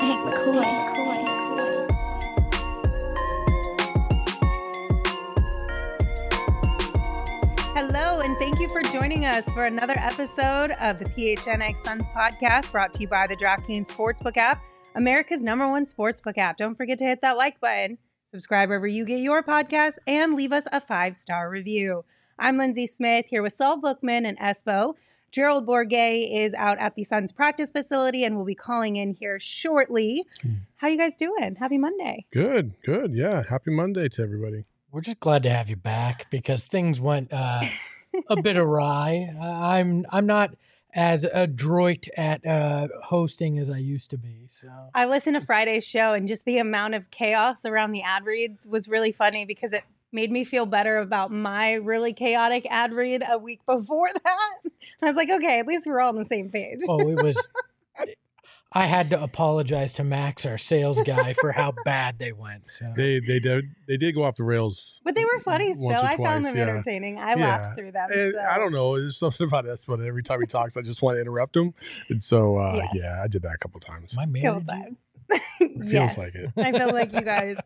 Hank McCoy. Hello, and thank you for joining us for another episode of the PHNX Suns podcast brought to you by the DraftKings Sportsbook app, America's number one sportsbook app. Don't forget to hit that like button, subscribe wherever you get your podcast, and leave us a five star review. I'm Lindsay Smith here with Saul Bookman and Espo. Gerald Bourguet is out at the Suns practice facility and will be calling in here shortly. How you guys doing? Happy Monday. Good, good. Yeah. Happy Monday to everybody. We're just glad to have you back because things went uh, a bit awry. Uh, I'm I'm not as adroit at uh, hosting as I used to be. So I listened to Friday's show and just the amount of chaos around the ad reads was really funny because it made me feel better about my really chaotic ad read a week before that. I was like, okay, at least we're all on the same page. oh, it was. I had to apologize to Max, our sales guy, for how bad they went. So They they did they did go off the rails. But they were funny still. once or I found them yeah. entertaining. I Yeah. laughed through them. And so. I don't know. There's something about this, but every time he talks, I just want to interrupt him. And so uh, Yes. yeah, I did that a couple times. my man. Couple times. feels yes. like it. I feel like you guys,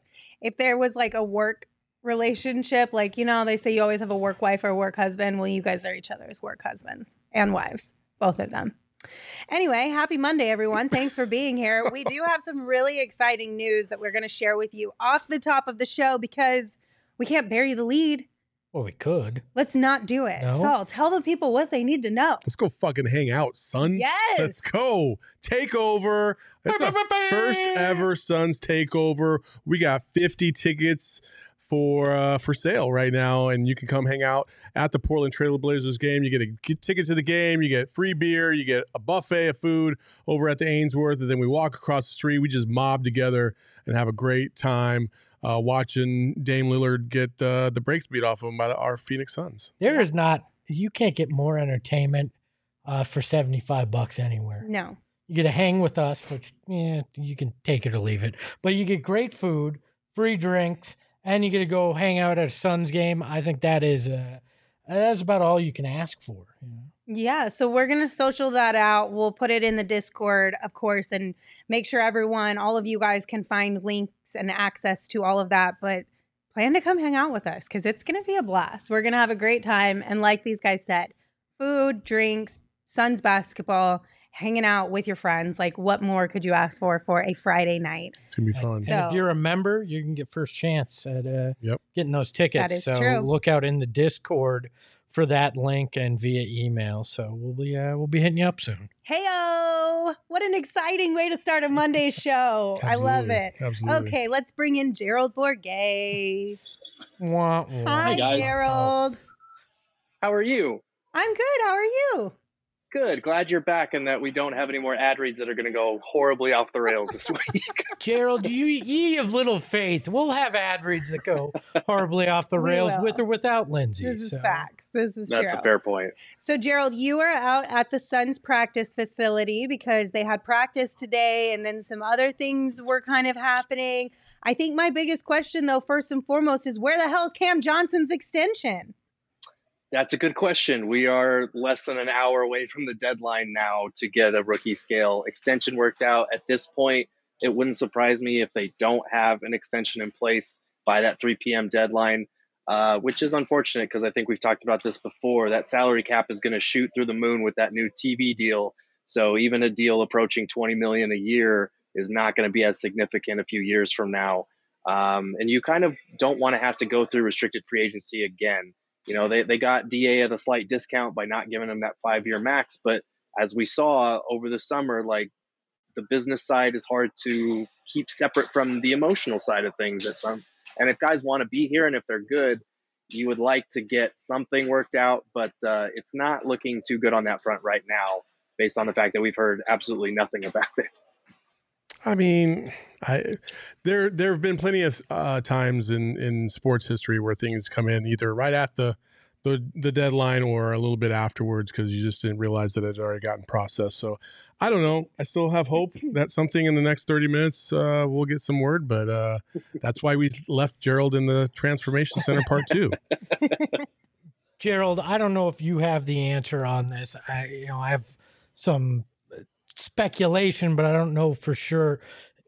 if there was like a work relationship, like, you know, they say you always have a work wife or work husband. Well, you guys are each other's work husbands and wives, both of them. Anyway, happy Monday, everyone. Thanks for being here. We do have some really exciting news that we're going to share with you off the top of the show because we can't bury the lead. Well, we could. Let's not do it. No? Saul, tell the people what they need to know. Let's go fucking hang out, son. Yes. Let's go. Takeover. It's a first ever Suns takeover. We got 50 tickets for uh, for sale right now, and you can come hang out at the Portland Trailblazers game. You get a get ticket to the game, you get free beer, you get a buffet of food over at the Ainsworth, and then we walk across the street. We just mob together and have a great time uh, watching Dame Lillard get uh, the brakes beat off of him by the, our Phoenix Suns. There is not. You can't get more entertainment uh, for seventy five bucks anywhere. No. You get to hang with us, which yeah, you can take it or leave it. But you get great food, free drinks, and you get to go hang out at a Suns game. I think that is uh, that's about all you can ask for. Yeah, so we're to social that out. We'll put it in the Discord, of course, and make sure everyone, all of you guys can find links and access to all of that. But plan to come hang out with us because it's to be a blast. We're to have a great time. And like these guys said, food, drinks, Suns basketball, hanging out with your friends. Like, what more could you ask for for a Friday night? It's gonna be fun. And So- if you're a member, you can get first chance at uh, Yep. getting those tickets. is so true. look out in the Discord for that link and via email. So we'll be uh, we'll be hitting you up soon. Heyo! What an exciting way to start a Monday show. I love it. Absolutely. Okay, let's bring in Gerald Bourguet. Wah, wah. Hi, guys. Gerald. How are you? I'm good. How are you? Good. Glad you're back and that we don't have any more ad reads that are going to go horribly off the rails this week. Gerald, you ye of little faith. We'll have ad reads that go horribly off the rails with or without Lindsay. This is so- facts. This is That's true. a fair point. So, Gerald, you were out at the Suns practice facility because they had practice today, and then some other things were kind of happening. I think my biggest question, though, first and foremost, is where the hell is Cam Johnson's extension? That's a good question. We are less than an hour away from the deadline now to get a rookie scale extension worked out. At this point, it wouldn't surprise me if they don't have an extension in place by that 3 p.m. deadline. uh, which is unfortunate because I think we've talked about this before. That salary cap is going to shoot through the moon with that new TV deal. So even a deal approaching 20 million a year is not going to be as significant a few years from now. Um, and you kind of don't want to have to go through restricted free agency again. You know, they, they got DA at a slight discount by not giving them that five year max. But as we saw over the summer, like the business side is hard to keep separate from the emotional side of things at some and if guys want to be here and if they're good you would like to get something worked out but uh, it's not looking too good on that front right now based on the fact that we've heard absolutely nothing about it I mean, I there there have been plenty of uh, times in in sports history where things come in either right at the the the deadline or a little bit afterwards because you just didn't realize that it had already gotten processed. So I don't know. I still have hope that something in the next 30 minutes uh, we'll get some word, but uh, that's why we left Gerald in the transformation center part two. Gerald, I don't know if you have the answer on this. I you know I have some speculation, but I don't know for sure.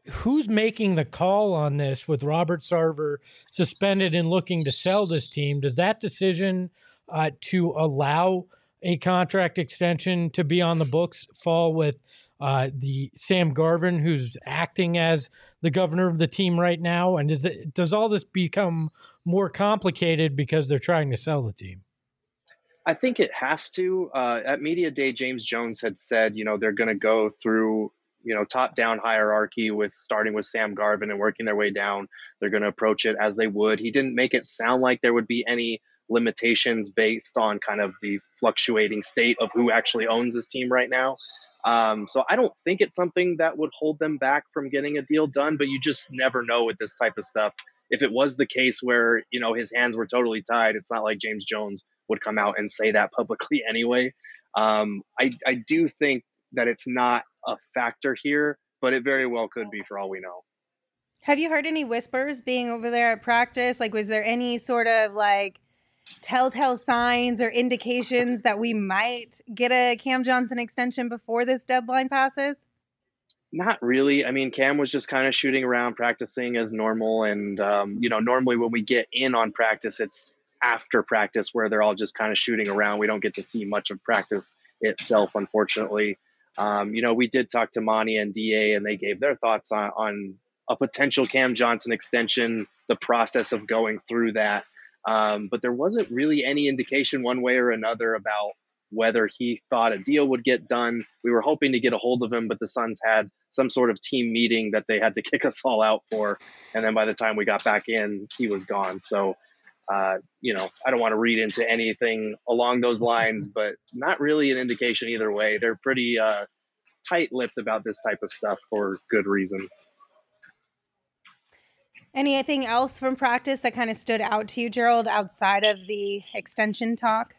Who's making the call on this with Robert Sarver suspended and looking to sell this team? Does that decision uh, to allow a contract extension to be on the books fall with uh, the Sam Garvin, who's acting as the governor of the team right now? And does it does all this become more complicated because they're trying to sell the team? I think it has to. Uh, at media day, James Jones had said, you know, they're going to go through, you know, top down hierarchy with starting with Sam Garvin and working their way down. They're going to approach it as they would. He didn't make it sound like there would be any limitations based on kind of the fluctuating state of who actually owns this team right now. Um, so I don't think it's something that would hold them back from getting a deal done, but you just never know with this type of stuff. If it was the case where, you know, his hands were totally tied, it's not like James Jones would come out and say that publicly anyway. Um, I, I do think that it's not a factor here, but it very well could be for all we know. Have you heard any whispers being over there at practice? Like, was there any sort of like telltale signs or indications that we might get a Cam Johnson extension before this deadline passes? Not really. I mean, Cam was just kind of shooting around, practicing as normal. And, um, you know, normally when we get in on practice, it's after practice where they're all just kind of shooting around. We don't get to see much of practice itself, unfortunately. Um, you know, we did talk to Monty and DA, and they gave their thoughts on, on a potential Cam Johnson extension, the process of going through that. Um, but there wasn't really any indication one way or another about whether he thought a deal would get done. We were hoping to get a hold of him, but the Suns had some sort of team meeting that they had to kick us all out for. And then by the time we got back in, he was gone. So, uh, you know, I don't want to read into anything along those lines, but not really an indication either way. They're pretty uh, tight lipped about this type of stuff for good reason. Anything else from practice that kind of stood out to you, Gerald, outside of the extension talk?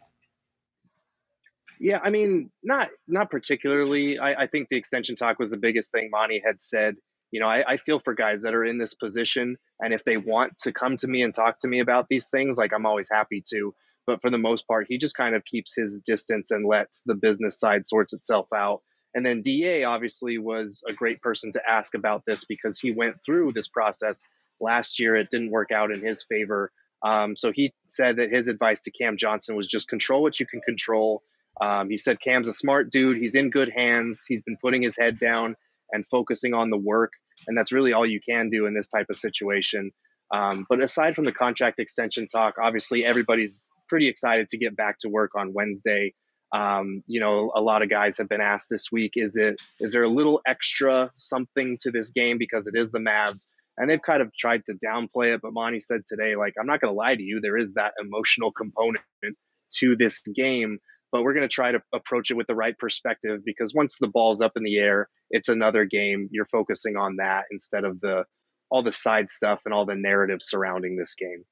Yeah, I mean, not not particularly. I, I think the extension talk was the biggest thing Monty had said. You know, I, I feel for guys that are in this position, and if they want to come to me and talk to me about these things, like I'm always happy to. But for the most part, he just kind of keeps his distance and lets the business side sorts itself out. And then DA obviously was a great person to ask about this because he went through this process last year. It didn't work out in his favor. Um, so he said that his advice to Cam Johnson was just control what you can control. Um, he said Cam's a smart dude. He's in good hands. He's been putting his head down and focusing on the work. And that's really all you can do in this type of situation. Um, but aside from the contract extension talk, obviously everybody's pretty excited to get back to work on Wednesday. Um, you know, a lot of guys have been asked this week: is it is there a little extra something to this game because it is the Mavs? And they've kind of tried to downplay it, but Monty said today, like, I'm not going to lie to you, there is that emotional component to this game but we're going to try to approach it with the right perspective because once the ball's up in the air, it's another game. You're focusing on that instead of the all the side stuff and all the narrative surrounding this game.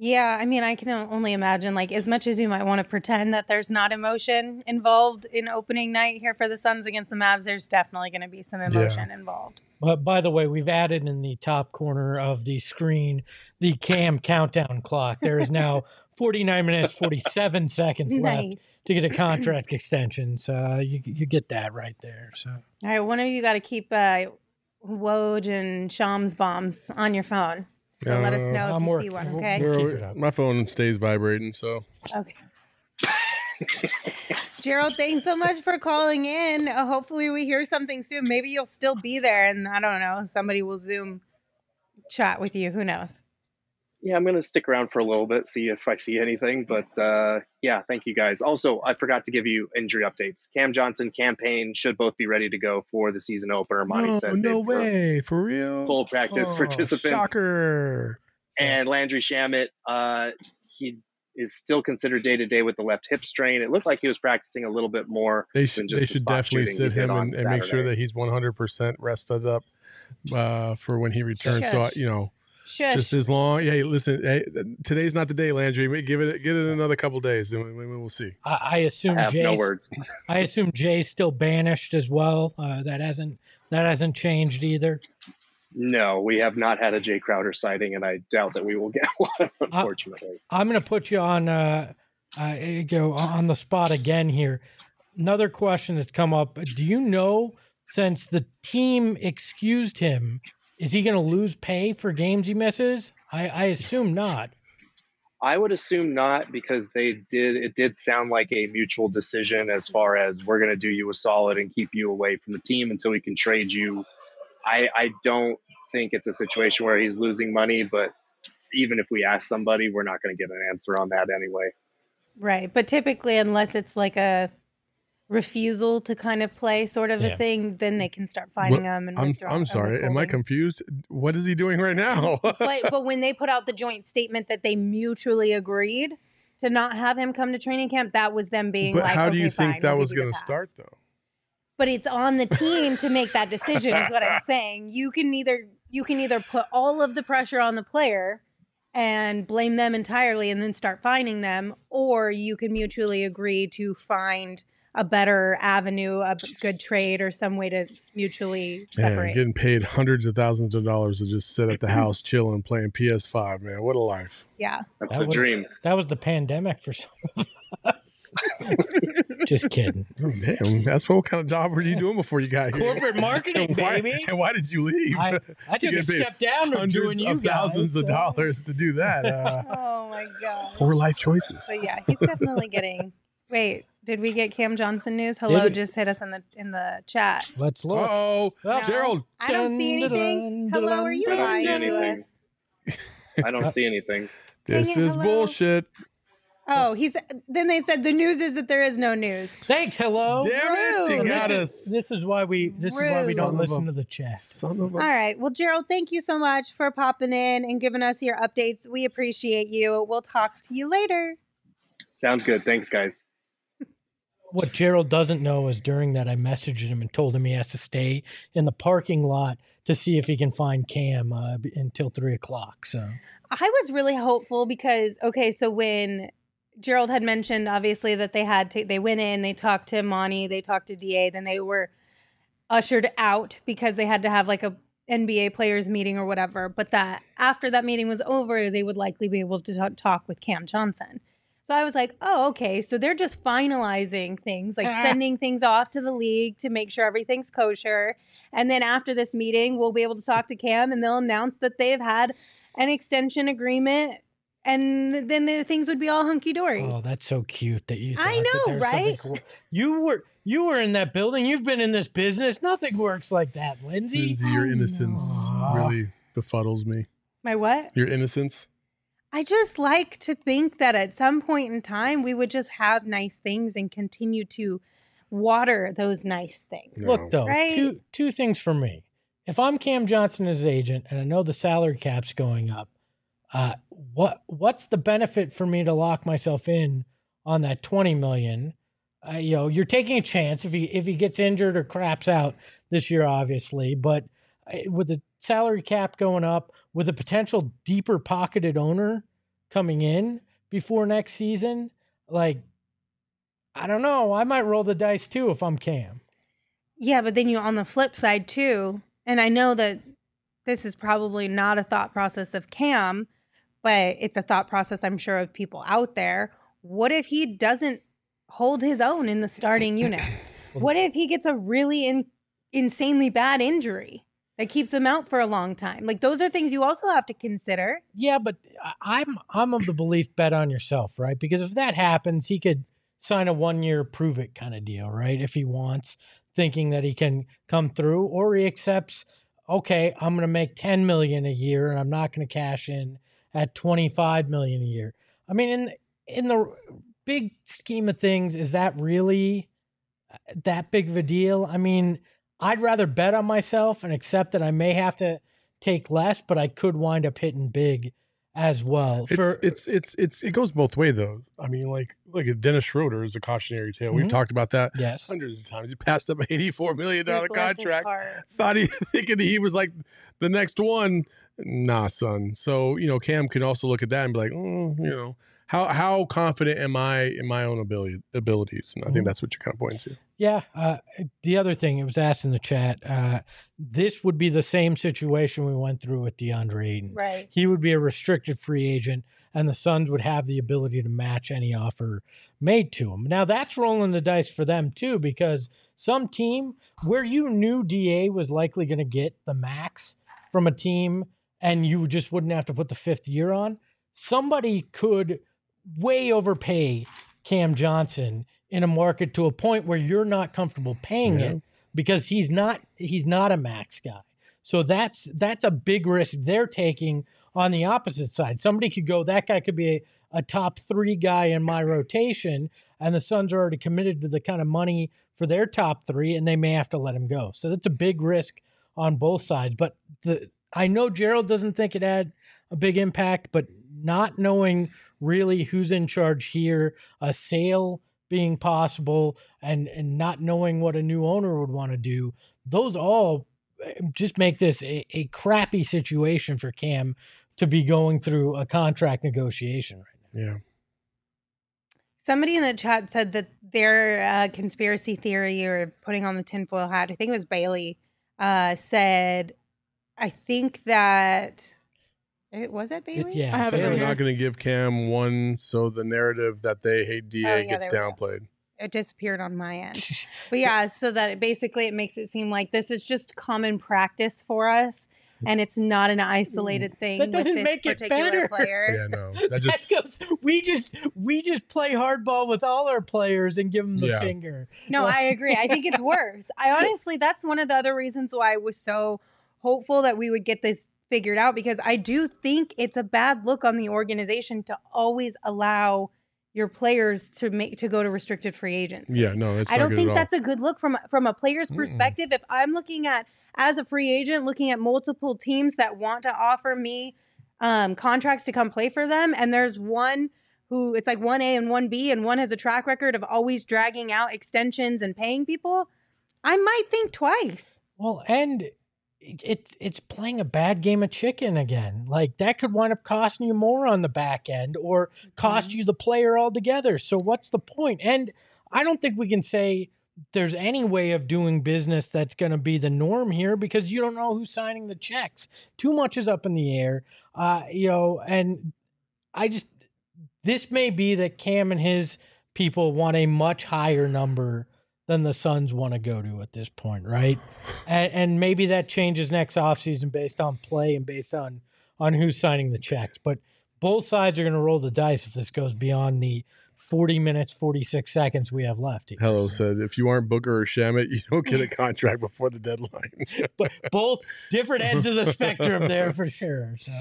Yeah, I mean, I can only imagine, like, as much as you might want to pretend that there's not emotion involved in opening night here for the Suns against the Mavs, there's definitely going to be some emotion yeah. involved. But by the way, we've added in the top corner of the screen the cam countdown clock. There is now 49 minutes, 47 seconds nice. left to get a contract extension. So you, you get that right there. So, all right, one of you got to keep uh, Woj and Shams bombs on your phone So let us know if I'm you work- see one. Okay. we'll- We're- keep it up. my phone stays vibrating, so Okay. Gerald, thanks so much for calling in. Uh, hopefully, we hear something soon. Maybe you'll still be there, and I don't know, somebody will Zoom chat with you. Who knows? Yeah, I'm gonna stick around for a little bit, see if I see anything. But uh, yeah, thank you guys. Also, I forgot to give you injury updates. Cam Johnson, Cam Payne should both be ready to go for the season opener. Monty no, said no way, for real. Full practice Oh, participants. Shocker. And Landry Shamet, uh, he is still considered day to day with the left hip strain. It looked like he was practicing a little bit more. They than should just they should spot definitely sit him and, and make sure that he's 100% rested up uh, for when he returns. So I- you know, Shush. just as long. Hey, listen, hey, today's not the day, Landry. Give it give it another couple days, then we, we, we'll see. I, I assume I have Jay's, no words. I assume Jay's still banished as well. Uh, that hasn't that hasn't changed either. No, we have not had a Jay Crowder sighting, and I doubt that we will get one, unfortunately. I'm going to put you on uh, uh, go on the spot again here. Another question that's come up: Do you know since the team excused him, is he going to lose pay for games he misses? I, I assume not. I would assume not because they did. It did sound like a mutual decision as far as we're going to do you a solid and keep you away from the team until we can trade you. I, I don't think it's a situation where he's losing money, but even if we ask somebody, we're not going to get an answer on that anyway. right. But typically, unless it's like a refusal to kind of play sort of Yeah. a thing, then they can start fining them and I'm I'm sorry. Am I confused? What is he doing right now? but but when they put out the joint statement that they mutually agreed to not have him come to training camp, that was them being But like, how do you "Okay, think fine, that we'll was give you the going to start though? But it's on the team to make that decision. Is what I'm saying. You can either you can either put all of the pressure on the player and blame them entirely, and then start finding them, or you can mutually agree to find a better avenue, a good trade, or some way to mutually separate. Man, getting paid hundreds of thousands of dollars to just sit at the house chilling, playing PS5. Man, what a life! yeah. That's That the was- dream. That was the pandemic for some of us. Just kidding. Oh, damn, that's what kind of job were you doing before you got here? Corporate marketing, And why, baby. And why did you leave? I, I took a step down from doing hundreds you of thousands guys, of so- dollars to do that. Uh, Oh my god. poor life choices. But yeah, he's definitely getting. Wait, did we get Cam Johnson news? Hello, we? just hit us in the in the chat. Let's look. Oh, No. Gerald. I don't see Dun, dun, anything. dun, Hello, are you I don't see lying to anything. us? I don't see anything. Dang This it, is hello? bullshit. Oh, he's. Then they said the news is that there is no news. Thanks. Hello. Damn it, you And got this us. Is, this is why we. This is why we Rude. don't Son of listen a- to the chat. Son of a. All right. Well, Gerald, thank you so much for popping in and giving us your updates. We appreciate you. We'll talk to you later. Sounds good. Thanks, guys. What Gerald doesn't know is during that I messaged him and told him he has to stay in the parking lot to see if he can find Cam uh, until three o'clock. So I was really hopeful because okay, so when Gerald had mentioned obviously that they had to they went in, they talked to Monty, they talked to DA, then they were ushered out because they had to have like a NBA players meeting or whatever. But that after that meeting was over, they would likely be able to ta- talk with Cam Johnson. So I was like, oh, okay. So they're just finalizing things, like Ah. sending things off to the league to make sure everything's kosher. And then after this meeting, we'll be able to talk to Cam and they'll announce that they've had an extension agreement and then the things would be all hunky dory. oh, that's so cute that you. I thought that know, right? cool- You were you were in that building. You've been in this business. Nothing works like that, Lindsay. Lindsay, your I innocence know. really befuddles me. My what? Your innocence. I just like to think that at some point in time we would just have nice things and continue to water those nice things. No. Look though, Right? two two things for me. If I'm Cam Johnson as agent and I know the salary cap's going up, uh, what what's the benefit for me to lock myself in on that twenty million? Uh, you know, you're taking a chance if he if he gets injured or craps out this year, obviously. But uh, with the salary cap going up, with a potential deeper pocketed owner coming in before next season, like I don't know, I might roll the dice too if I'm Cam. Yeah, but then you on the flip side too, and I know that this is probably not a thought process of Cam, but it's a thought process I'm sure of people out there. What if he doesn't hold his own in the starting unit? what if he gets a really in, insanely bad injury? That keeps him out for a long time. Like those are things you also have to consider. Yeah, but I- I'm I'm of the belief bet on yourself, right? Because if that happens, he could sign a one year prove it kind of deal, right? If he wants, thinking that he can come through, or he accepts, okay, I'm to make 10 million a year, and I'm not to cash in at 25 million a year. I mean, in in the big scheme of things, is that really uh, that big of a deal? I mean, I'd rather bet on myself and accept that I may have to take less, but I could wind up hitting big as well. It's, For it's it's it's it goes both way though. I mean, like like Dennis Schroeder is a cautionary tale. We've Mhm. talked about that yes, hundreds of times. He passed up an eighty-four million dollar contract. Thought he thinking he was like the next one. Nah, son. So you know, Cam can also look at that and be like, oh, you know, how how confident am I in my own ability abilities? And I think Mhm. that's what you're kind of pointing to. Yeah. Uh, the other thing, it was asked in the chat, uh, this would be the same situation we went through with DeAndre Ayton. Right. He would be a restricted free agent, and the Suns would have the ability to match any offer made to him. Now, that's rolling the dice for them, too, because some team where you knew DA was likely going to get the max from a team and you just wouldn't have to put the fifth year on, somebody could way overpay Cam Johnson in a market to a point where you're not comfortable paying Yeah. it because he's not he's not a max guy. So that's that's a big risk they're taking on the opposite side. Somebody could go, that guy could be a, a top three guy in my rotation, and the Suns are already committed to the kind of money for their top three, and they may have to let him go. So that's a big risk on both sides. But the I know Gerald doesn't think it had a big impact, but not knowing really who's in charge here, a sale being possible, and and not knowing what a new owner would want to do, those all eh, just make this a, a crappy situation for Cam to be going through a contract negotiation right now. Yeah. Somebody in the chat said that their uh, conspiracy theory or putting on the tinfoil hat, I think it was Bailey, uh, said, I think that it was it Bailey? Yeah, I have So it they're not going to give Cam one, so the narrative that they hate DA Oh, yeah, gets there we downplayed. It disappeared on my end. But yeah, so that it basically it makes it seem like this is just common practice for us, and it's not an isolated mm. thing. That doesn't with this make it particular better. Player. Yeah, no, that That just goes, we just we just play hardball with all our players and give them the Yeah. finger. No, I agree. I think it's worse. I honestly, that's one of the other reasons why I was so hopeful that we would get this figured out because I do think it's a bad look on the organization to always allow your players to make to go to restricted free agents. yeah, no, it's I don't good think that's a good look from from a player's Mm-mm. perspective. If I'm looking at as a free agent, looking at multiple teams that want to offer me um, contracts to come play for them, and there's one who it's like one A and one B, and one has a track record of always dragging out extensions and paying people, I might think twice. Well, and it- it's it's playing a bad game of chicken again. Like that could wind up costing you more on the back end or cost you the player altogether. So what's the point? And I don't think we can say there's any way of doing business that's going to be the norm here because you don't know who's signing the checks. Too much is up in the air. Uh, you know, and I just this may be that Cam and his people want a much higher number than the Suns want to go to at this point, right? And, and maybe that changes next offseason based on play and based on on who's signing the checks. But both sides are going to roll the dice if this goes beyond the 40 minutes, 46 seconds we have left. Here. Hello So- said, if you aren't Booker or Shamet, you don't get a contract before the deadline. but both different ends of the spectrum there for sure. So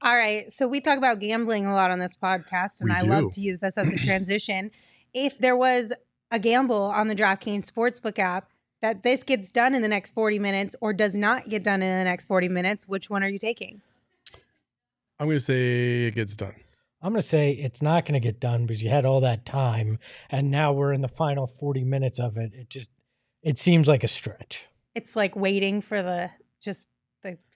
All right. So we talk about gambling a lot on this podcast, and We I do. love to use this as a transition. if there was a gamble on the DraftKings Sportsbook app that this gets done in the next 40 minutes or does not get done in the next 40 minutes, which one are you taking? I'm going to say it gets done. I'm going to say it's not going to get done because you had all that time, and now we're in the final 40 minutes of it. It just it seems like a stretch. It's like waiting for the just the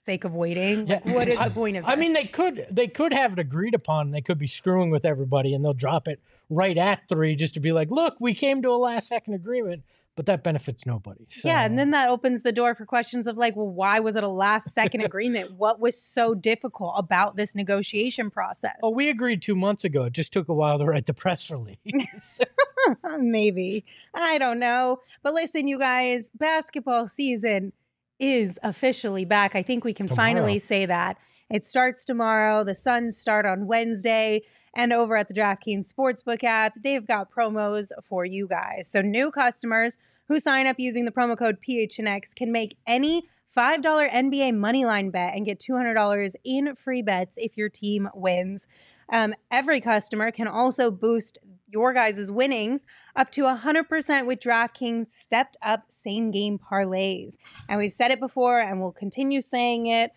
sake of waiting. Yeah. Like, what is I- the point of it? I mean, they could they could have it agreed upon. They could be screwing with everybody, and they'll drop it right at three just to be like, "Look, we came to a last second agreement," but that benefits nobody. Yeah, and then that opens the door for questions of like, well, why was it a last second agreement? What was so difficult about this negotiation process? oh, we agreed two months ago. It just took a while to write the press release. Maybe. I don't know. But listen, you guys, basketball season is officially back. I think we can finally say that. It starts tomorrow. The Suns start on Wednesday. And over at the DraftKings Sportsbook app, they've got promos for you guys. So new customers who sign up using the promo code PHNX can make any $5 NBA moneyline bet and get $200 in free bets if your team wins. Um, every customer can also boost your guys' winnings up to 100% with DraftKings stepped up same game parlays. And we've said it before and we'll continue saying it.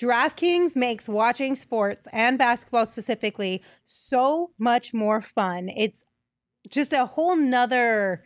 DraftKings makes watching sports and basketball specifically so much more fun. It's just a whole nother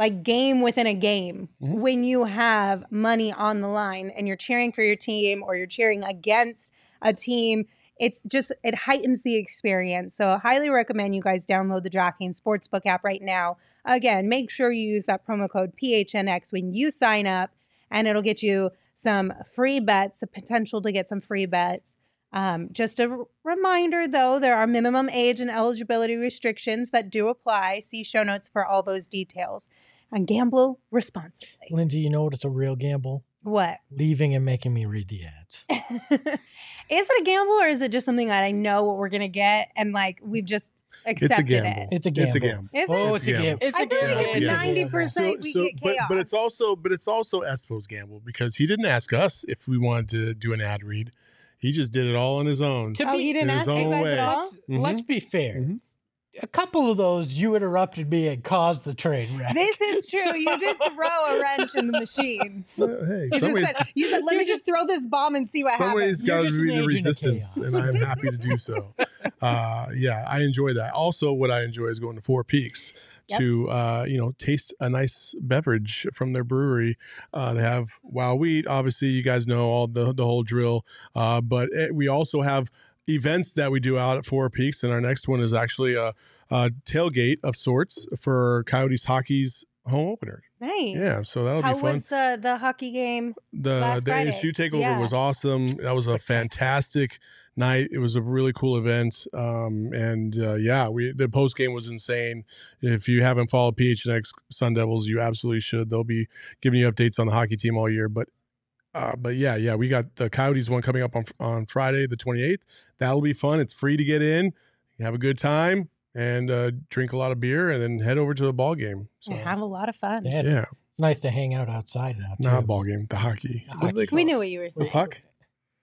like game within a game Mhm. when you have money on the line and you're cheering for your team or you're cheering against a team. It's just it heightens the experience. So I highly recommend you guys download the DraftKings Sportsbook app right now. Again, make sure you use that promo code PHNX when you sign up and it'll get you some free bets, the potential to get some free bets. Um, just a r- reminder though, there are minimum age and eligibility restrictions that do apply. See show notes for all those details. And gamble responsibly. Lindsay, you know what? It's a real gamble. What? Leaving and making me read the ads. is it a gamble or is it just something that I know what we're gonna get and like we've just accepted gamble. it? It's a gamble. It's a gamble. Is Oh, it's a It's a gamble. It's I a feel like it's ninety percent we get but, chaos. but it's also but it's also Espo's gamble because he didn't ask us if we wanted to do an ad read. He just did it all on his own. To oh, be- he didn't in his ask you own guys way. at all. Let's, Mhm. let's be fair. Mhm. A couple of those, you interrupted me and caused the train wreck. This is true. You did throw a wrench in the machine. So, hey, You just said, you said, let me just throw this bomb and see what somebody's happens. got You're to be the resistance, and I'm happy to do so. Uh, yeah, I enjoy that. Also, what I enjoy is going to Four Peaks. Yep. To uh, you know, taste a nice beverage from their brewery. Uh, they have Wow Wheat. Obviously, you guys know all the the whole drill. Uh, but it, we also have events that we do out at Four Peaks, and our next one is actually a, a tailgate of sorts for Coyotes hockey's home opener. Nice. Yeah, so that'll How be fun. How was the the hockey game? the the Friday? ASU takeover Yeah. was awesome. That was a fantastic night. It was a really cool event. Um, and uh, yeah, we the post game was insane. If you haven't followed PHNX Sun Devils, you absolutely should. They'll be giving you updates on the hockey team all year. But uh, but yeah, yeah, we got the Coyotes one coming up on on Friday the 28th. That'll be fun. It's free to get in. You have a good time and uh, drink a lot of beer, and then head over to the ball game. So And have a lot of fun. Yeah, it's, yeah, it's nice to hang out outside now, too. not a ball game, the hockey. The What do they hockey. We it? knew what you were the saying. puck.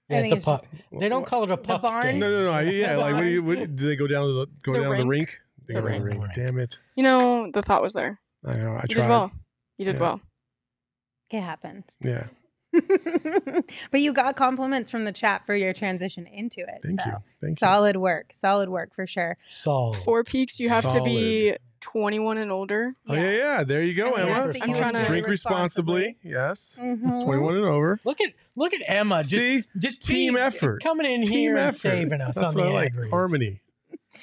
Yeah, it's think a it's puck. They don't call it a puck barn? game. No, no, no. I- Yeah, like what do you? What, do they go down to the go The down to the rink. rink? They The go down to rink. Damn it! You know, the thought was there. I know. I You tried. did well. You did Yeah. well. It happens. Yeah. but you got compliments from the chat for your transition into it. Thank so you. Thank solid work. Solid work for sure. Solid. Four peaks, you have to be 21 and older. you. Oh yeah, yeah. There you go, And we Emma. I'm trying to- Drink responsibly. Yes. Mhm. Twenty-one and over. Look at look at Emma. Just, See, just team being- effort. coming in team here and effort. saving us That's on what the I like. ad. Harmony.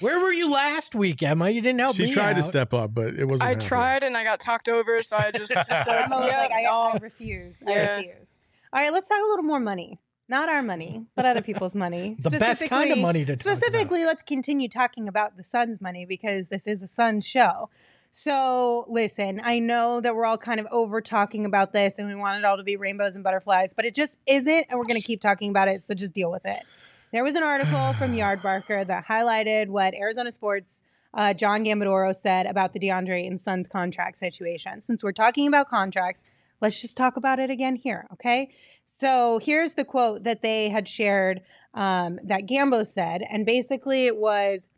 Where were you last week, Emma? You didn't help She me tried to step up, but it wasn't. I happening. tried and I got talked over, so I just said, Emma yeah, like, I, I no. refuse. I Yeah. refuse. All right, let's talk a little more money. Not our money, but other people's money. The best kind of Specifically- money to. Specifically, let's continue talking about the Suns' money because this is a Suns show. So, listen, I know that we're all kind of over talking about this and we want it all to be rainbows and butterflies, but it just isn't. And we're going to keep talking about it. So, just deal with it. There was an article from Yardbarker that highlighted what Arizona Sports uh, John Gambadoro said about the DeAndre and Suns contract situation. Since we're talking about contracts, let's just talk about it again here, okay? So here's the quote that they had shared um, that Gambo said. And basically, it was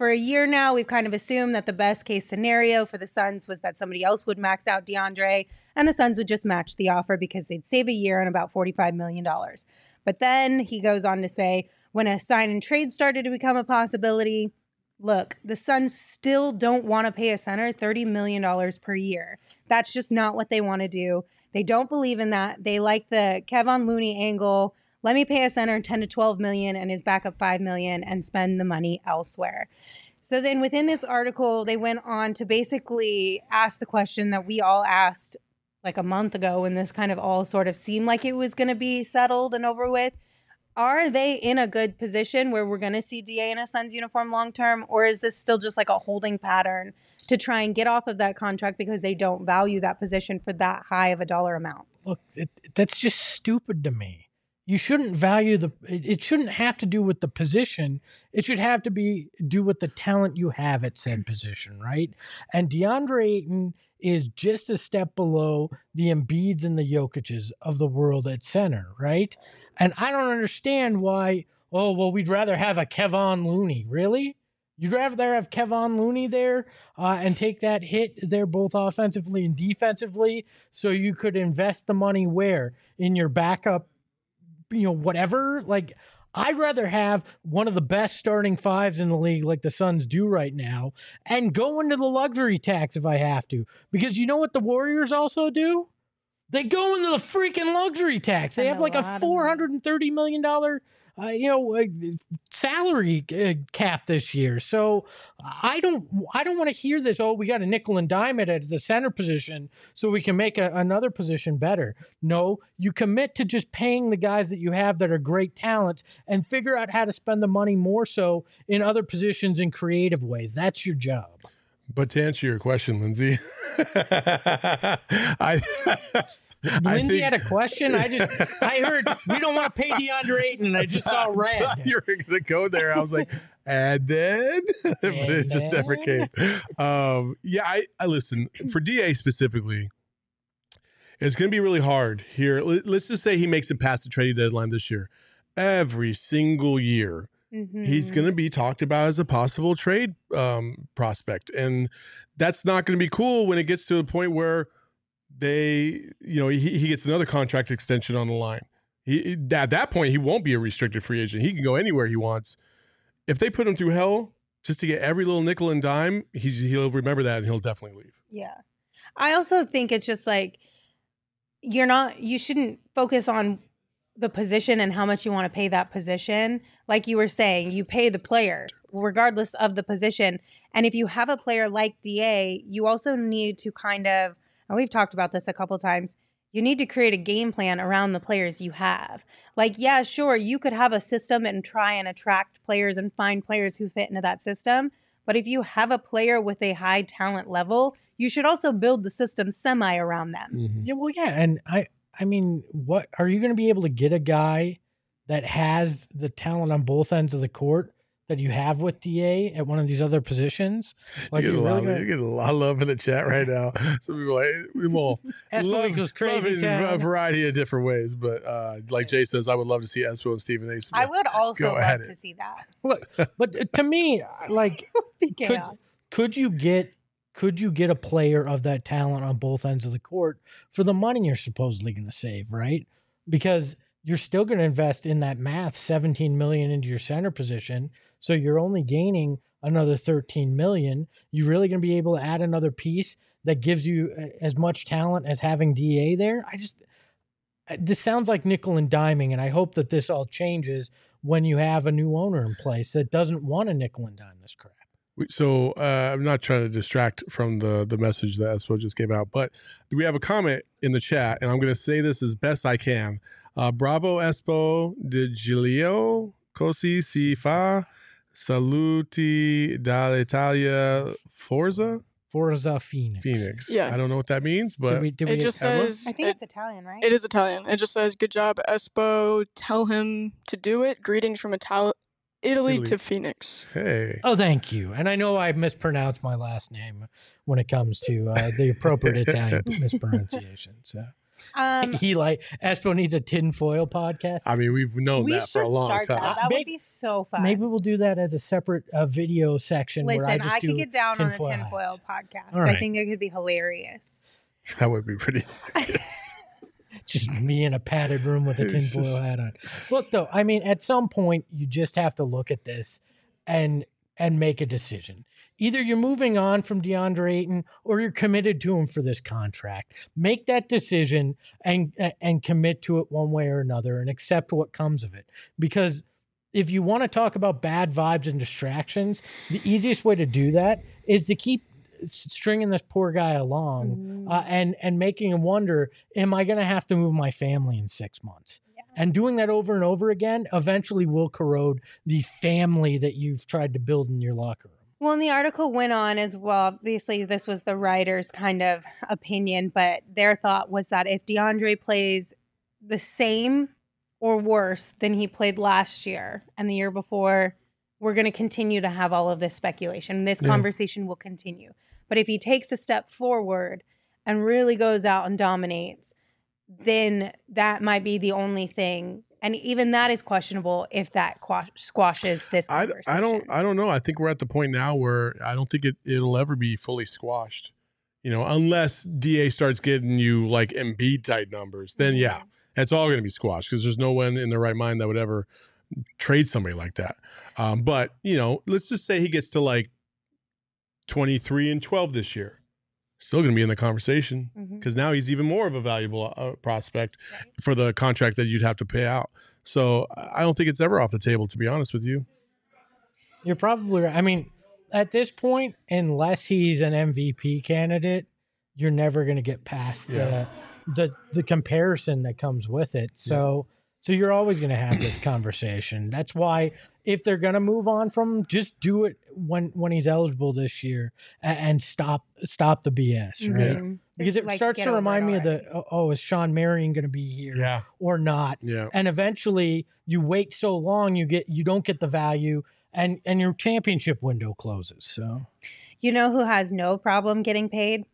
for a year now, we've kind of assumed that the best case scenario for the Suns was that somebody else would max out DeAndre and the Suns would just match the offer because they'd save a year and about $45 million. But then he goes on to say, when a sign and trade started to become a possibility, look, the Suns still don't want to pay a center $30 million per year. That's just not what they want to do. They don't believe in that. They like the Kevon Looney angle. Let me pay a center 10 to 12 million and his backup 5 million and spend the money elsewhere. So then within this article, they went on to basically ask the question that we all asked like a month ago when this kind of all sort of seemed like it was going to be settled and over with. Are they in a good position where we're going to see DA in a Suns uniform long term? Or is this still just like a holding pattern to try and get off of that contract because they don't value that position for that high of a dollar amount? look, it, that's just stupid to me. You shouldn't value the. It, it shouldn't have to do with the position. It should have to be do with the talent you have at said position, right? And DeAndre Ayton is just a step below the Embiids and the Jokic's of the world at center, right? And I don't understand why. Oh well, we'd rather have a Kevon Looney. Really? You'd rather have Kevon Looney there uh, and take that hit there, both offensively and defensively, so you could invest the money where in your backup, you know, whatever. Like, I'd rather have one of the best starting fives in the league, like the Suns do right now, and go into the luxury tax if I have to. Because you know what the Warriors also do? They go into the freaking luxury tax. Spend they have a like a lot four hundred and thirty million dollar, uh, you know, uh, salary uh, cap this year. So I don't, I don't want to hear this. Oh, we got a nickel and dime it at the center position, so we can make a, another position better. No, you commit to just paying the guys that you have that are great talents, and figure out how to spend the money more so in other positions in creative ways. That's your job. But to answer your question, Lindsay, I. Lindsay think- had a question. I just I heard we don't want to pay DeAndre Ayton, and I just saw red. you were gonna go there. I was like, and then, but it just never came. Um, yeah, I, I listen for Da specifically. It's gonna be really hard here. Let- Let's just say he makes it past the trading deadline this year. Every single year, he's Mhm. going to be talked about as a possible trade um, prospect, and that's not going to be cool when it gets to the point where they, you know, he, he gets another contract extension on the line. He he- at that point he won't be a restricted free agent. He can go anywhere he wants. If they put him through hell just to get every little nickel and dime, he's he'll remember that and he'll definitely leave. Yeah. I also think it's just like you're not you shouldn't focus on the position and how much you want to pay that position. Like you were saying, you pay the player regardless of the position. And if you have a player like DA, you also need to kind of and we've talked about this a couple times. You need to create a game plan around the players you have. Like, yeah, sure, you could have a system and try and attract players and find players who fit into that system. But if you have a player with a high talent level, you should also build the system semi around them. Mm-hmm. Yeah, well, yeah, and I, I mean, what are you going to be able to get a guy that has the talent on both ends of the court that you have with Da at one of these other positions? Like, you, get a you're lot, really of- gonna- you get a lot of love in the chat right now. Some people are like we will love, equals crazy love in a variety of different ways. But uh, like Jay says, I would love to see Espo and Stephen A. Smith. I would also Go love to see that. Look, but uh, to me, like, Could- could you get could you get a player of that talent on both ends of the court for the money you're supposedly going to save right? Because you're still going to invest in that math 17 million into your center position so you're only gaining another 13 million. You're really going to be able to add another piece that gives you uh, as much talent as having da there? I just uh, this sounds like nickel and diming and i hope that this all changes when you have a new owner in place that doesn't want to nickel and dime this crap So uh, I'm not trying to distract from the the message that Espo just gave out, but we have a comment in the chat, and I'm going to say this as best I can. Uh, Bravo Espo de Giglio Cosi si fa saluti dall'Italia Forza Forza Phoenix. Phoenix. Yeah. I don't know what that means, Did but we, did it we, just Emma? says I think it, it's Italian, right? it is Italian. It just says good job, Espo. Tell him to do it. Greetings from Ital- Italy, Italy. to Phoenix. hey, oh, thank you. And I know I mispronounced my last name when it comes to uh, the appropriate Italian mispronunciation. So Um, he like Espo needs a tinfoil podcast. I mean we've known we that for a long start time. that. That May- would be so fun. Maybe we'll do that as a separate uh, video section. where I, Listen, just I, do could get down on a tinfoil tinfoil hats. podcast. All I think it could be hilarious. That would be pretty. just me in a padded room with a tinfoil just- hat on. Look, though, I mean, at some point, you just have to look at this and and make a decision. Either you're moving on from DeAndre Ayton or you're committed to him for this contract. Make that decision and and commit to it one way or another and accept what comes of it. Because if you want to talk about bad vibes and distractions, the easiest way to do that is to keep stringing this poor guy along uh, and and making him wonder, am I going to have to move my family in six months? And doing that over and over again eventually will corrode the family that you've tried to build in your locker room. Well, and the article went on as well. Obviously, this was the writer's kind of opinion, but their thought was that if DeAndre plays the same or worse than he played last year and the year before, we're going to continue to have all of this speculation. This Yeah. conversation will continue. But if he takes a step forward and really goes out and dominates, then that might be the only thing. And even that is questionable if that quash- squashes this I. I don't I don't know. I think we're at the point now where I don't think it it'll ever be fully squashed. You know, unless DA starts getting you like Embiid type numbers, then Mm-hmm. yeah, it's all going to be squashed because there's no one in their right mind that would ever trade somebody like that. Um, but you know, let's just say he gets to like 23 and 12 this year, still going to be in the conversation because now he's even more of a valuable uh, prospect for the contract that you'd have to pay out. So I don't think it's ever off the table, to be honest with you. You're probably right. I mean, at this point, unless he's an MVP candidate, you're never going to get past Yeah. the the the comparison that comes with it. So so you're always going to have this conversation. That's why if they're going to move on from him, just do it when when he's eligible this year and, and stop stop the BS, right? Mhm. Because it Like, starts to remind me of the oh, oh, is Shawn Marion going to be here Yeah. or not? Yeah. and eventually you wait so long you get you don't get the value and and your championship window closes so You know who has no problem getting paid?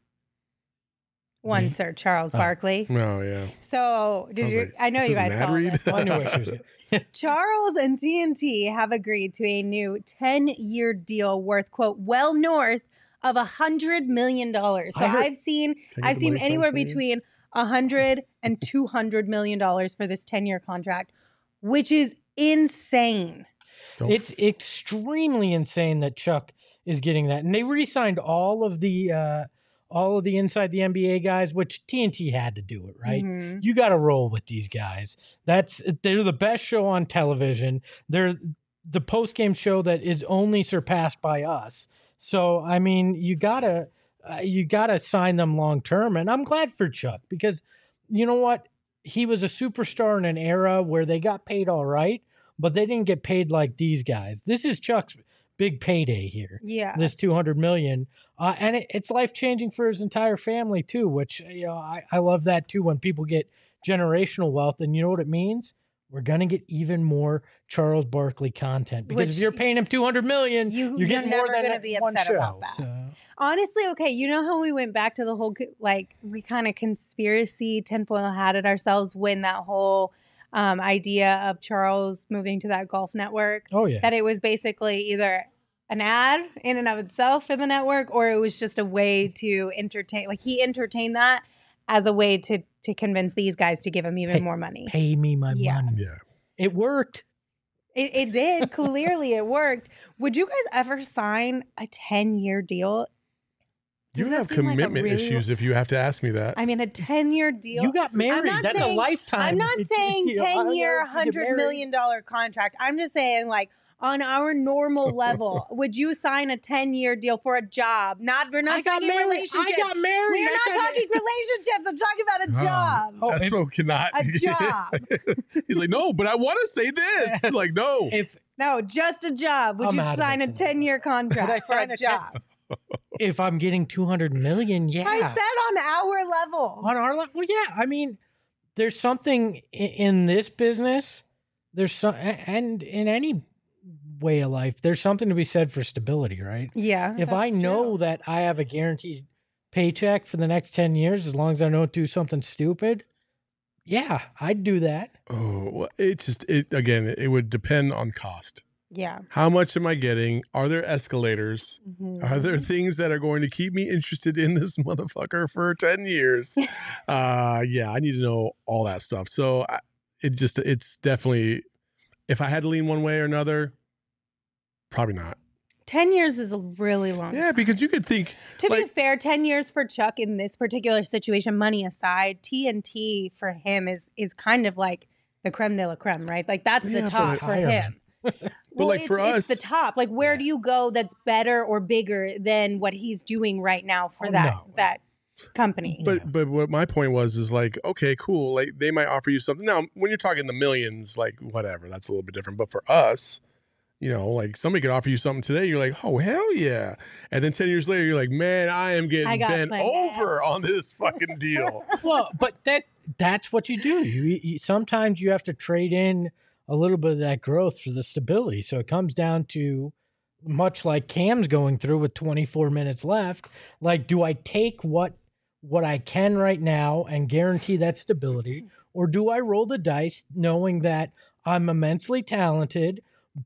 One Me? Sir Charles. Barkley. Oh yeah. So I did was you? like, I know you guys saw read? this. I knew what she was getting. Charles and TNT have agreed to a new 10-year deal worth quote well north of a hundred million dollars. So I heard- I've seen I get I've seen anywhere for you? between a hundred and two hundred million dollars for this 10-year contract, which is insane. Don't it's extremely insane that chuck is getting that and they re-signed all of the uh all of the inside the nba guys which tnt had to do it right? Mhm. you got to roll with these guys. That's they're the best show on television. They're the post-game show that is only surpassed by us. So i mean you gotta uh, you gotta sign them long term and i'm glad for chuck because you know what? He was a superstar in an era where they got paid all right but they didn't get paid like these guys. This is chuck's big payday here Yeah. this 200 million uh, and it, it's life changing for his entire family too which you know I, I love that too when people get generational wealth and you know what it means we're gonna get even more charles barkley content because Which if you're paying him 200 million you- you're you're getting more never than gonna be one upset show, about that. so. Honestly, okay, you know how we went back to the whole like we kind of conspiracy tinfoil hat at ourselves when that whole um, idea of Charles moving to that golf network oh yeah that it was basically either an ad in and of itself for the network or it was just a way to entertain like he entertained that as a way to to convince these guys to give him even Hey, more money. pay me my Yeah. money Yeah. it worked It, it did. Clearly, it worked. Would you guys ever sign a 10 year deal? You Does that have seem like commitment really- issues if you have to ask me that. I mean, a 10 year deal. you got married not that's saying- a lifetime I'm not saying you know, I don't 10 know year, if you get 100 married. million dollar contract. I'm just saying, like, on our normal level, would you sign a 10 year deal for a job? Not, we're not I talking married. relationships. I got married. We're not talking relationships. I'm talking about a job. Oh, if- Espo cannot. A job. He's like, no, but I want to say this. like, no. if No, just a job. Would I'm you sign a 10 year contract for sign a a 10 job? If i'm getting 200 million yeah I said on our level. on our level well yeah i mean there's something i- in this business there's some and in any way of life there's something to be said for stability right yeah. if i know true. that i have a guaranteed paycheck for the next 10 years as long as i don't do something stupid yeah i'd do that Oh, well, it just it again. It would depend on cost. Yeah. How much am I getting? Are there escalators? Mhm. Are there things that are going to keep me interested in this motherfucker for 10 years? uh yeah, I need to know all that stuff. So I, it just it's definitely if I had to lean one way or another, probably not. 10 years is a really long Yeah, because you could think To be fair, 10 years for Chuck in this particular situation, money aside, TNT for him is is kind of like the creme de la creme, right? Like that's Yeah, the top for retirement. him. Well, like, it's, for it's the top. Like where Yeah. do you go that's better or bigger than what he's doing right now for Oh, that no. that company? But Yeah. but what my point was is like, okay, cool. Like they might offer you something. Now, when you're talking the millions, like whatever, that's a little bit different. But for us, You know, like somebody could offer you something today. You're like, oh hell yeah, and then ten years later, you're like, man, I am getting I bent finessed." over on this fucking deal. well, but that that's what you do. You, you sometimes you have to trade in a little bit of that growth for the stability. So it comes down to much like Cam's going through with 24 minutes left. Like, do I take what what I can right now and guarantee that stability, or do I roll the dice knowing that I'm immensely talented,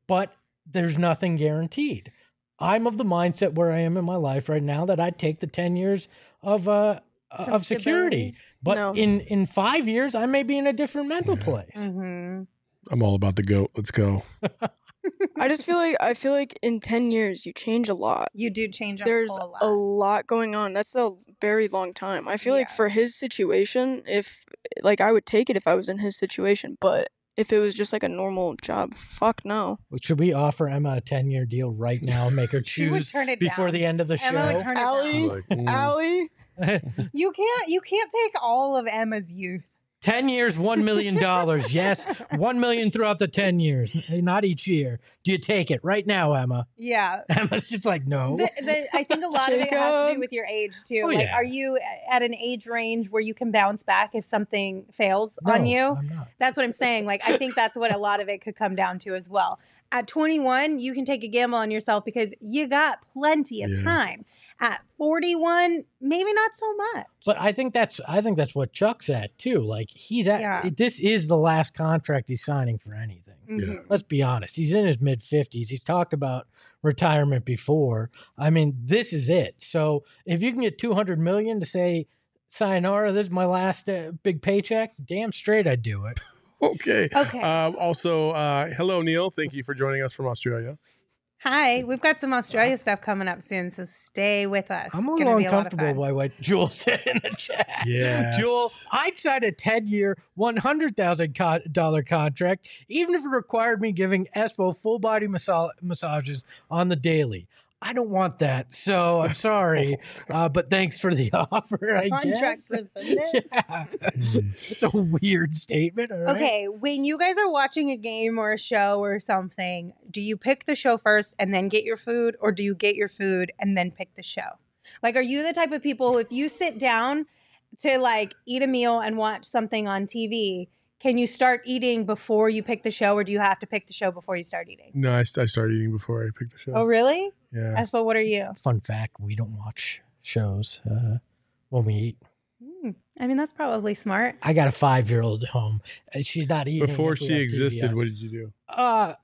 but there's nothing guaranteed? I'm of the mindset where I am in my life right now that I take the 10 years of uh Some of security. stability. But No. in in five years, I may be in a different mental place. Mhm. I'm all about the goat. Let's go. I just feel like I feel like in ten years you change a lot. You do change a lot There's whole lot. a lot going on. That's a very long time. I feel like for his situation, if like I would take it if I was in his situation, but if it was just like a normal job, fuck no. Should we offer Emma a ten year deal right now and make her she would choose turn it before down. the end of the Emma would show? turn it Allie? down. Like, mm. Allie, You can't. You can't take all of Emma's youth. Ten years, $1 million. yes, 1 million throughout the ten years, not each year. Do you take it right now, Emma? Yeah. Emma's just like no. The, the, I think a lot of it has to do with your age too. Oh, like, yeah. are you at an age range where you can bounce back if something fails No, on you? I'm not. That's what I'm saying. Like, I think that's what a lot of it could come down to as well. At 21, you can take a gamble on yourself because you got plenty of Yeah. time. At 41, maybe not so much. But I think that's I think that's what Chuck's at too. Like he's at Yeah. this is the last contract he's signing for anything. Mhm. Let's be honest. He's in his mid 50s. He's talked about retirement before. I mean, this is it. So if you can get 200 million to say, sayonara, this is my last uh, big paycheck, damn straight I'd do it. Okay. Okay. Um, also, uh, hello, Neil. Thank you for joining us from Australia. Hi, we've got some Australia stuff coming up soon, so stay with us. I'm a little gonna a uncomfortable fun. by what Jewel said in the chat. Yeah, Jewel, I'd sign a 10 year, $100,000 contract, even if it required me giving Espo full body massa- massages on the daily. I don't want that. So I'm sorry. uh, but thanks for the offer. I Contract guess. rescinded. Yeah. it's a weird statement. all right? Okay, when you guys are watching a game or a show or something, do you pick the show first and then get your food, or do you get your food and then pick the show? Like, are you the type of people if you sit down to like eat a meal and watch something on TV, can you start eating before you pick the show, or do you have to pick the show before you start eating? No, I, I started eating before I picked the show. Oh, really? yeah. Espo, what are you? Fun fact we don't watch shows uh, when we eat. Hmm, I mean, that's probably smart. I got a five year old home. She's not eating. Before she existed, what did you do? Uh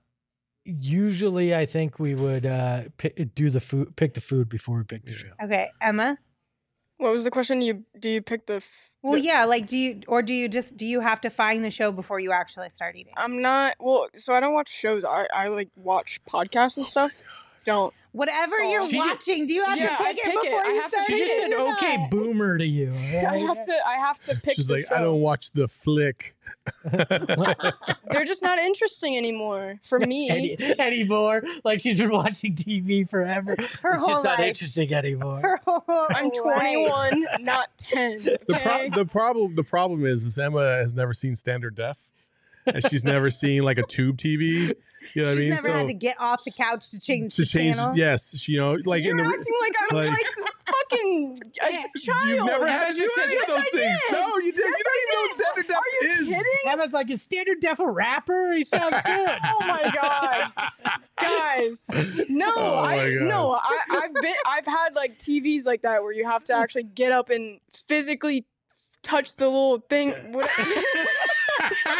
usually I think we would uh pick, do the food pick the food before we pick the Yeah. show. Okay, Emma. what was the question? You do you pick the? f- Well, yeah, like, do you, or do you just, do you have to find the show before you actually start eating? I'm not well, so I don't watch shows. I I like watch podcasts and stuff. Don't. Whatever So- you're She just- watching, do you have Yeah, to I pick it pick it. before I you have to start She just eating said okay not? boomer to you. I have to. I have to pick She's the like, show. I don't watch the flick. They're just not interesting anymore for me. Any, anymore. Like she's been watching TV forever. Her it's whole just not life. interesting anymore. I'm 21, not 10. The, pro- the problem the problem is is Emma has never seen standard def, and she's never seen like a tube TV. You know She's I mean? never had to get off the couch to change to the change, channel. yes, she, you know, like You're in the re- acting like I'm like- like, fucking a child. You've never had to do Yes, any of those I things. did. No, you did. Yes, you don't even know what standard def Are you is. kidding? Emma's like, is standard def a rapper? He sounds good. Oh my god, guys! No, Oh I God. no, I, I've been, I've had like TVs like that where you have to actually get up and physically touch the little thing.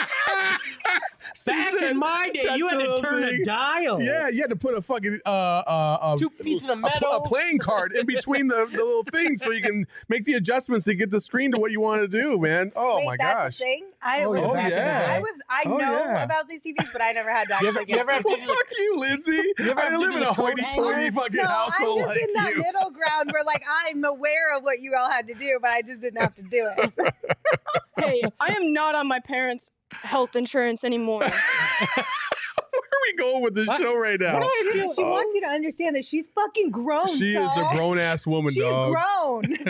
What, Back said, in my day, you had to little turn a dial. Yeah, you had to put a fucking uh uh, Two pieces of a, metal. a playing card in between the, the little things so you can make the adjustments to get the screen to what you want to do, man. Oh Wait, my that's gosh. a thing. I Oh, was, yeah. back yeah. I was. I Oh, know yeah. about these TVs, but I never had to You actually ever- get. you ever have Well, to- fuck you, Lindsay. ever I have didn't live in a hoity-toity hanger? fucking no, household I'm just like in that you. middle ground where, like, I'm aware of what you all had to do, but I just didn't have to do it. hey, I am not on my parents' health insurance anymore. Where are we going with this What? show right now? she she wants you to understand that she's fucking grown. She is a grown ass woman, She's dog. grown.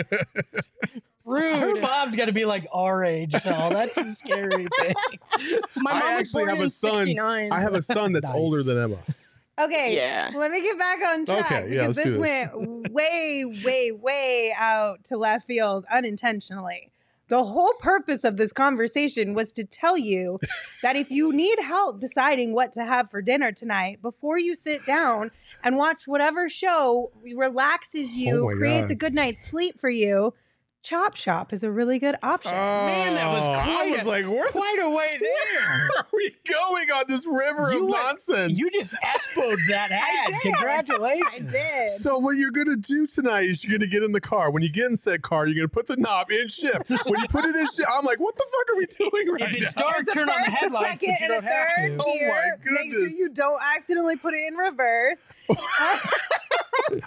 Her Rude. mom's got to be like our age, so that's a scary thing. My I mom was actually born have in a son. 69. I have a son that's Nice. older than Emma. Okay. Yeah. Let me get back on track Okay, yeah, because let's do this this. went way, way, way out to left field unintentionally. The whole purpose of this conversation was to tell you that if you need help deciding what to have for dinner tonight, before you sit down and watch whatever show relaxes you, Oh creates God. a good night's sleep for you, Chop Shop is a really good option. Man, that was Oh, I was a- like, where the Quite a way there. where are we going on this river You of went- nonsense? You just espoed that ad. did. Congratulations. I did. So what you're gonna do tonight is you're gonna get in the car. When you get in said car, you're gonna put the knob in shift. When you put it in shift, I'm like, what the fuck are we doing right If it's now? dark, There's a turn on the first, a headlights, second, but you and a don't have third to. Oh gear. my Make sure goodness. you don't accidentally put it in reverse.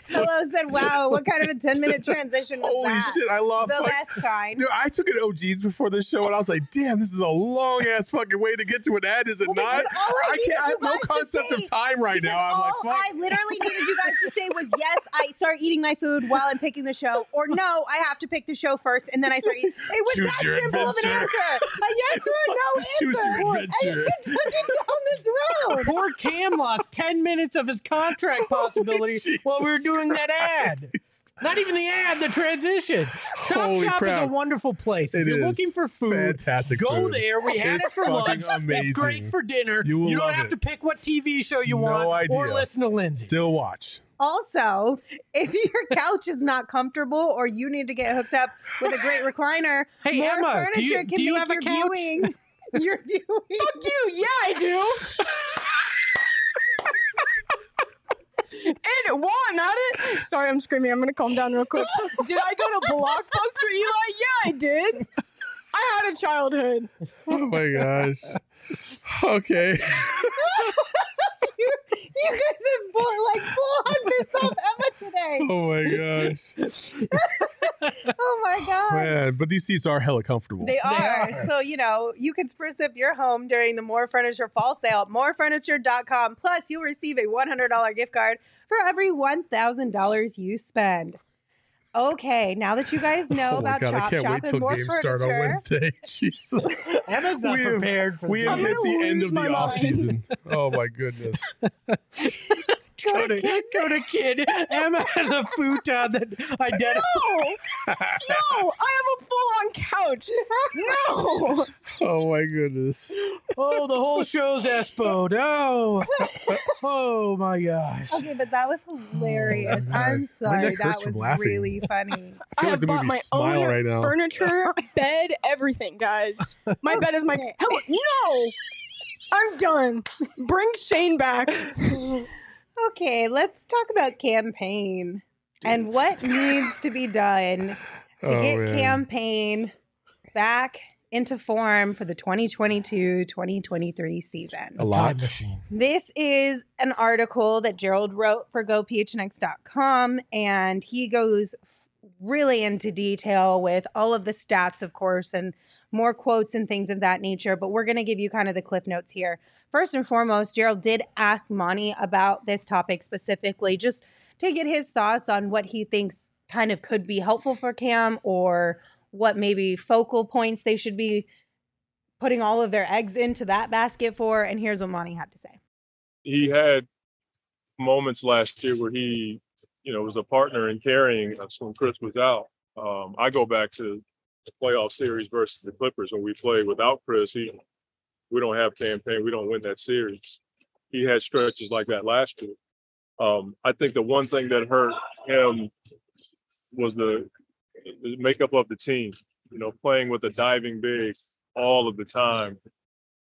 Hello said, "Wow, what kind of a ten minute transition was Holy that?" shit, I love The fuck- last time. Dude, I took an OGeez before the show and I was like, damn, this is a long ass fucking way to get to an ad, is it Well, not? all I I needed can't I you have no guys to concept say- of time right now. I'm all like, fuck. I literally needed you guys to say was yes, I start eating my food while I'm picking the show, or no, I have to pick the show first and then I start eating. It was Choose that your simple of an adventure. answer. A yes or a no Choose answer. your And you took it down this road. Poor Cam lost 10 minutes of his contract oh, possibility while we were Jesus doing that ad. Not even the ad, the transition. Chop Holy Shop is a wonderful place. If you're is. looking for food, Fantastic go food. there. We had It's it for lunch. fucking amazing. It's great for dinner. You will don't love have it. to pick what TV show you No want or idea. listen to Lindsay. Still watch. Also, if your couch is not comfortable or you need to get hooked up with a great recliner, Hey, more Emma, furniture do you- can do you make have a your couch? viewing. Your viewing. Fuck you. Yeah, I do. And while I'm at it, sorry, I'm screaming. I'm gonna calm down real quick. Did I go to Blockbuster, Eli? Yeah, I did. I had a childhood. Oh my gosh. Okay. you, you guys have full, like full on pissed off Emma today. Oh my gosh. Oh my god. Man, but these seats are hella comfortable. They are. are. So, you know, you can spruce up your home during the More Furniture fall sale at morefurniture.com. Plus, you'll receive a $100 gift card for every $1,000 you spend. Okay, now that you guys oh know oh about God, I Chop can't Shop wait and till More games Furniture. start on Wednesday. Jesus. Emma's not We have- prepared for We have hit the end of the my off season. Oh my goodness. Go Go to to, kids. go to kid. Emma has a futon that identifies. No, no, I have a full-on couch. No. Oh my goodness. Oh, the whole show's espoed. Oh, oh my gosh. Okay, but that was hilarious. Oh, I'm sorry. That was laughing. really funny. I I feel have the bought movie my Smile own right now. furniture, bed, everything, guys. My bed is my. Hello, no, I'm done. Bring Shane back. Okay, let's talk about Cam Payne and what needs to be done to Oh, get man. Cam Payne back into form for the 2022-2023 season. A Time lot. machine. This is an article that Gerald wrote for gophnx.com and he goes really into detail with all of the stats of course and more quotes and things of that nature, but we're going to give you kind of the cliff notes here. First and foremost, Gerald did ask Monty about this topic specifically just to get his thoughts on what he thinks kind of could be helpful for Cam or what maybe focal points they should be putting all of their eggs into that basket for. And here's what Monty had to say. he had moments last year where he, you know, was a partner in carrying us when Chris was out. Um, I go back to the playoff series versus the Clippers when we played without Chris. He, we don't have Cam Payne, we don't win that series. He had stretches like that last year. Um, I think the one thing that hurt him was the, the makeup of the team. You know, playing with a diving big all of the time.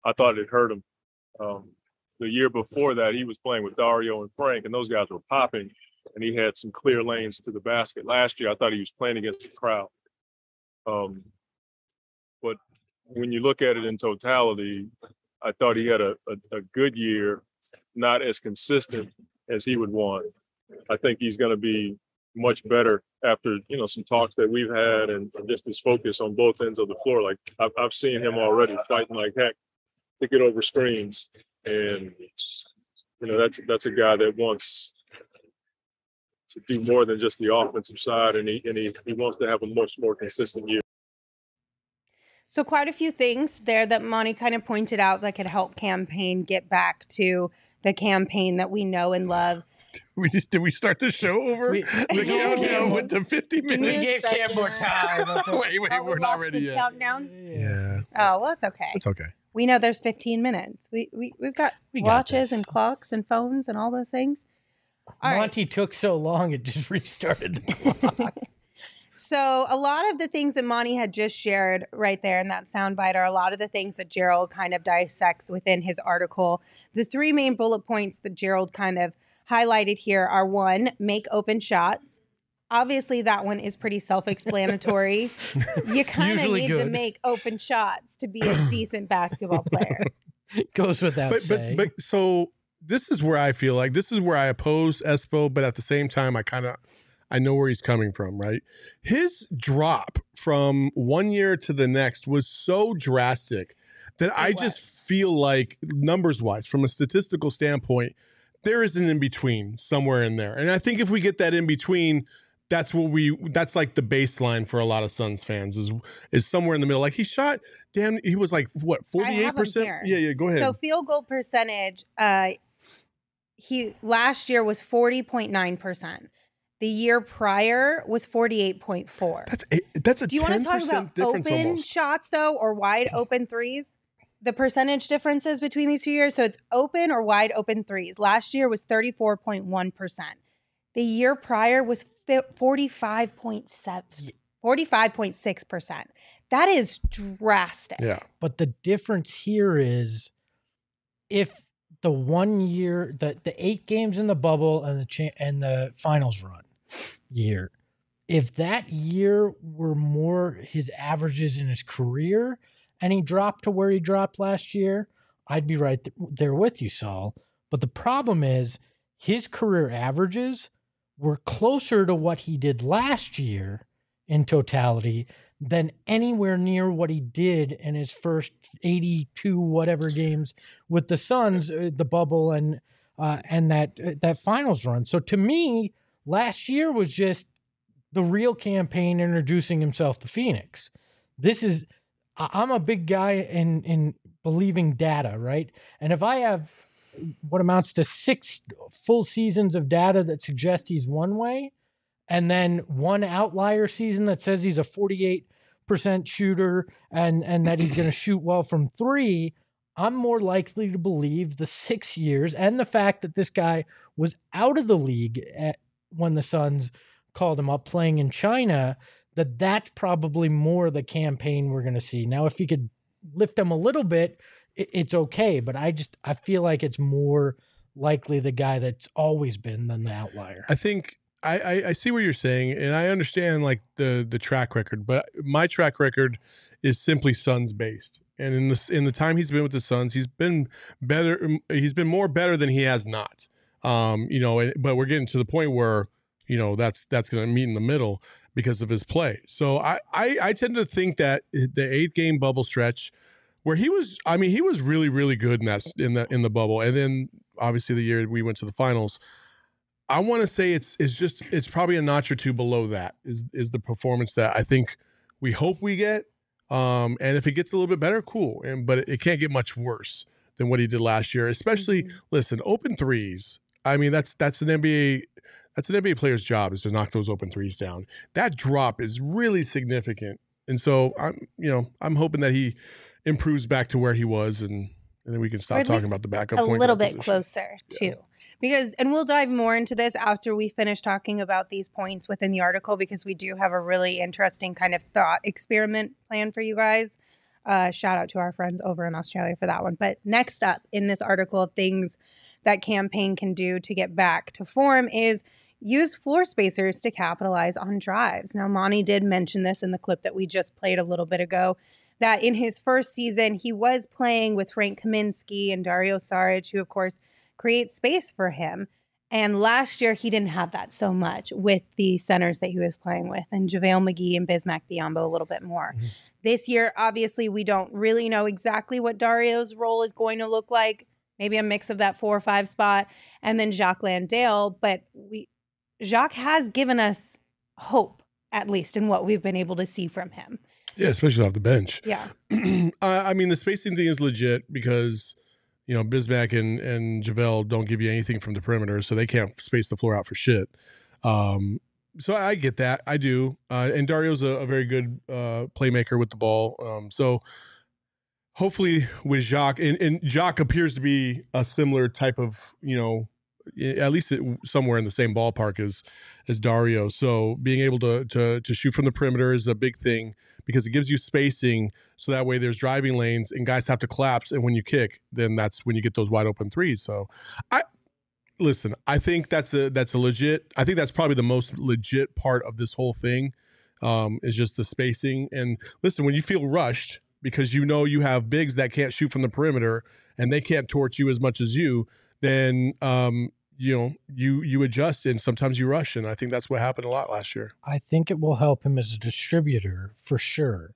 I thought it hurt him. Um, the year before that, he was playing with Dario and Frank, and those guys were popping, and he had some clear lanes to the basket. Last year, I thought he was playing against the crowd. Um, but when you look at it in totality, I thought he had a, a, a good year, not as consistent as he would want. I think he's going to be much better after you know some talks that we've had and, just his focus on both ends of the floor. Like I've, I've seen him already fighting like heck to get over screens and you know that's that's a guy that wants to do more than just the offensive side and he and he, he wants to have a much more consistent year So, quite a few things there that Monty kind of pointed out that could help Cam Payne get back to the Cam Payne that we know and love. We just did we start the show over? We- the No. countdown went to 50 minutes. We me a minutes. gave Cam second. more time. wait, wait, Oh, we we're not ready yet. Countdown. Yeah, Oh well, it's okay. it's okay. We know there's 15 minutes. We we we've got We got watches this. and clocks and phones and all those things. All right. Monty took so long, it just restarted the clock. So a lot of the things that Monty had just shared right there in that soundbite are a lot of the things that Gerald kind of dissects within his article. The three main bullet points that Gerald kind of highlighted here are one, make open shots. Obviously, that one is pretty self-explanatory. you kind of Usually need to make open shots to be a decent basketball player. Goes without But but saying. but so this is where I feel like this is where I oppose Espo, but at the same time I kind of I know where he's coming from, right? His drop from one year to the next was so drastic that I It just feel like numbers wise, from a statistical standpoint, there is an in between somewhere in there. And I think if we get that in between, that's what we that's like the baseline for a lot of Suns fans is is somewhere in the middle. Like he shot damn he was like what I have him 48%? Yeah, yeah, go ahead. So field goal percentage, uh, he last year was forty point nine percent. The year prior was forty eight point four. That's a, that's a Do you want to talk about open almost. shots though, or wide open threes? The percentage differences between these two years. So it's open or wide open threes. Last year was thirty four point one percent. The year prior was forty five point seven. 45.6%. That is drastic. Yeah. But the difference here is if the one year, the the eight games in the bubble and the cha- and the finals run year, if that year were more his averages in his career and he dropped to where he dropped last year, I'd be right th- there with you, Saul. But the problem is his career averages were closer to what he did last year in totality than anywhere near what he did in his first 82 whatever games with the Suns, uh, the bubble and uh, and that uh, that finals run. So to me, last year was just the real Cam Payne introducing himself to Phoenix. This is I'm a big guy in in believing data, right? And if I have what amounts to six full seasons of data that suggest he's one way, and then one outlier season that says he's a 48% shooter and and that he's going to shoot well from 3 I'm more likely to believe the 6 years and the fact that this guy was out of the league at, when the Suns called him up playing in China that that's probably more the Cam Payne we're going to see. Now if he could lift him a little bit it, it's okay, but I just I feel like it's more likely the guy that's always been than the outlier. I think I, I, I see what you're saying, and I understand like the the track record, but my track record is simply Suns based. And in the in the time he's been with the Suns, he's been better. He's been more better than he has not. Um, you know, but we're getting to the point where you know that's that's going to meet in the middle because of his play. So I, I I tend to think that the eight game bubble stretch where he was I mean he was really really good in that in the in the bubble and then obviously the year we went to the finals I want to say it's it's just it's probably a notch or two below that is is the performance that I think we hope we get um and if it gets a little bit better cool and but it can't get much worse than what he did last year especially listen open threes I mean that's that's an NBA that's an NBA player's job is to knock those open threes down. That drop is really significant and so I'm you know I'm hoping that he improves back to where he was and and then we can stop talking about the backup a little bit position. closer Yeah. too because and we'll dive more into this after we finish talking about these points within the article because we do have a really interesting kind of thought experiment plan for you guys uh, shout out to our friends over in australia for that one but next up in this article things that Cam Payne can do to get back to form is use floor spacers to capitalize on drives now monty did mention this in the clip that we just played a little bit ago that in his first season, he was playing with Frank Kaminsky and Dario Saric, who, of course, create space for him. And last year, he didn't have that so much with the centers that he was playing with, and JaVale McGee and Bismack Biyombo a little bit more. Mhm. This year, obviously, we don't really know exactly what Dario's role is going to look like. Maybe a mix of that four or five spot, and then Jock Landale. But we, Jock has given us hope, at least in what we've been able to see from him. Yeah, especially off the bench. Yeah. I I mean, the spacing thing is legit because you know, Bismack and and Javale don't give you anything from the perimeter, so they can't space the floor out for shit. Um, so I get that, I do. Uh, and Dario's a, a very good uh, playmaker with the ball. Um, so hopefully with Jock, and, and Jock appears to be a similar type of, you know, at least it, somewhere in the same ballpark as as Dario. So being able to to to shoot from the perimeter is a big thing because it gives you spacing so that way there's driving lanes and guys have to collapse and when you kick then that's when you get those wide open threes. So i listen i think that's a that's a legit i think that's probably the most legit part of this whole thing um, is just the spacing. And listen when you feel rushed because you know you have bigs that can't shoot from the perimeter and they can't torch you as much as you then um, you know you you adjust and sometimes you rush and i think that's what happened a lot last year I think it will help him as a distributor for sure,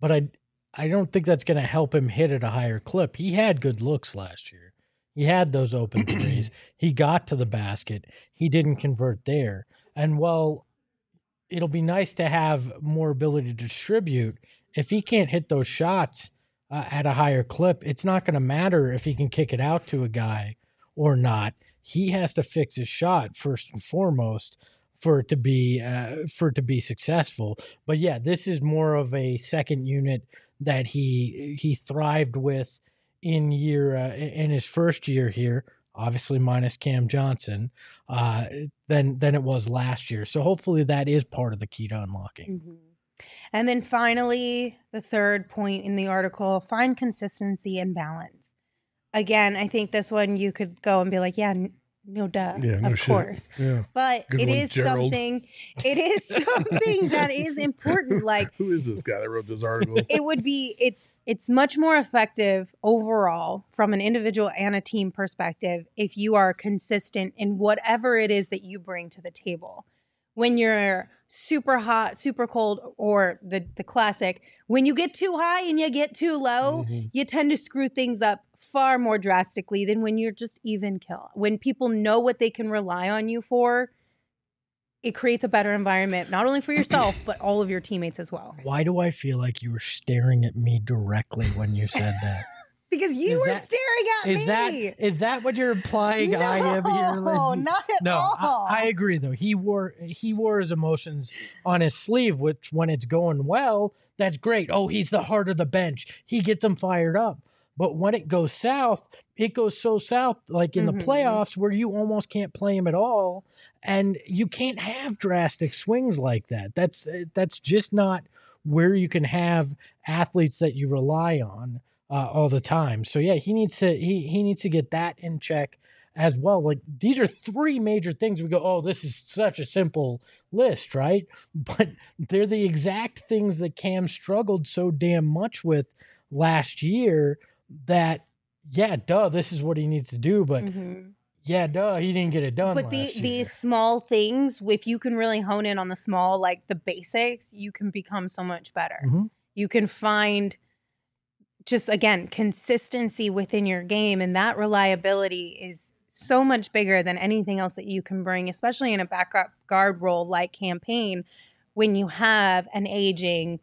but I I don't think that's going to help him hit at a higher clip. He had good looks last year. He had those open threes. He got to the basket. He didn't convert there. And while it'll be nice to have more ability to distribute, if he can't hit those shots uh, at a higher clip, it's not going to matter if he can kick it out to a guy or not. He has to fix his shot first and foremost for it to be uh, for it to be successful. But yeah, this is more of a second unit that he he thrived with in year uh, in his first year here. Obviously, minus Cam Johnson, uh, than than it was last year. So hopefully, that is part of the key to unlocking. Mhm. And then finally, the third point in the article find consistency and balance. Again, I think this one you could go and be like, yeah, no duh, yeah no of shit course. yeah But Good it one, is Gerald. something, it is something that is important. Like, who is this guy that wrote this article it would be it's it's much more effective overall from an individual and a team perspective if you are consistent in whatever it is that you bring to the table when you're super hot super cold or the the classic when you get too high and you get too low Mhm. you tend to screw things up far more drastically than when you're just even kill when people know what they can rely on you for it creates a better environment not only for yourself but all of your teammates as well Why do I feel like you were staring at me directly when you said that? Because you Is were that- staring at me Is me. that is that what you're implying? I am here, No, Lindsay? not at no, all. I, I agree though. He wore he wore his emotions on his sleeve, which when it's going well, that's great. Oh, he's the heart of the bench. He gets them fired up. But when it goes south, it goes so south, like in Mhm. the playoffs, where you almost can't play him at all, and you can't have drastic swings like that. That's uh, that's just not where you can have athletes that you rely on uh, all the time. So yeah, he needs to he he needs to get that in check as well. Like these are three major things. We go, oh, this is such a simple list, right? But they're the exact things that Cam struggled so damn much with last year. That yeah, duh, this is what he needs to do. But Mhm. yeah, duh, he didn't get it done. But the these small things, if you can really hone in on the small, like the basics, you can become so much better. Mhm. You can find just again consistency within your game, and that reliability is so much bigger than anything else that you can bring, especially in a backup guard role like Cam Payne, when you have an aging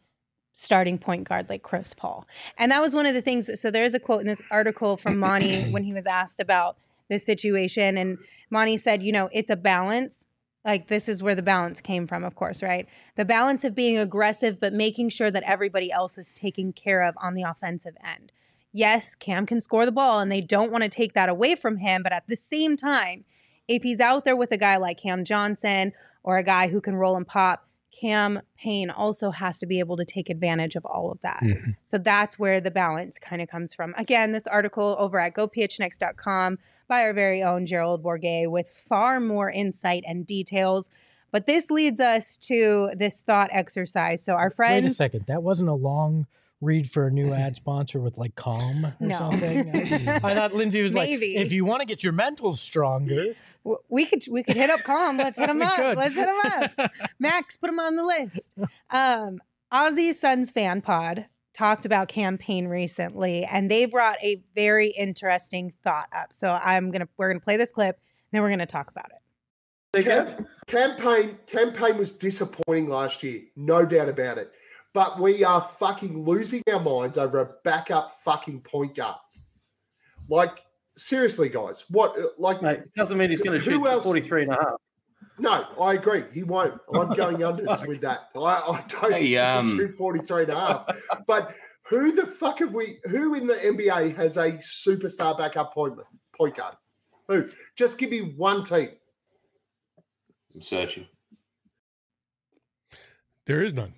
starting point guard like Chris Paul. And that was one of the things that, so there's a quote in this article from Monty when he was asked about this situation. And Monty said, you know, it's a balance. Like this is where the balance came from, of course, right? The balance of being aggressive, but making sure that everybody else is taken care of on the offensive end. Yes, Cam can score the ball and they don't want to take that away from him. But at the same time, if he's out there with a guy like Cam Johnson or a guy who can roll and pop, Cam Payne also has to be able to take advantage of all of that. Mhm. So that's where the balance kind of comes from. Again, this article over at gophnx.com by our very own Gerald Bourguet with far more insight and details. But this leads us to this thought exercise. So our friend Wait a second, that wasn't a long read for a new ad sponsor with like Calm or No. something. I, thought Lindsay was Maybe. like, if you want to get your mental stronger, we could we could hit up Calm. Let's hit them up. could. Let's hit them up. Max, put them on the list. Um, Aussie Suns fan pod talked about Cam Payne recently, and they brought a very interesting thought up. So I'm gonna we're gonna play this clip, then we're gonna talk about it. Kev, Cam Payne campaign was disappointing last year, no doubt about it. But we are fucking losing our minds over a backup fucking point guard. Like seriously, guys, what? Like Mate, it doesn't mean he's going to Who shoot else- 43 and a half. No, I agree. He won't. I'm going unders with that. I, I don't Hey, think um, he shoot 43 and a half. But who the fuck have we who in the NBA has a superstar backup point point guard? Who? Just give me one team. I'm searching. There is none.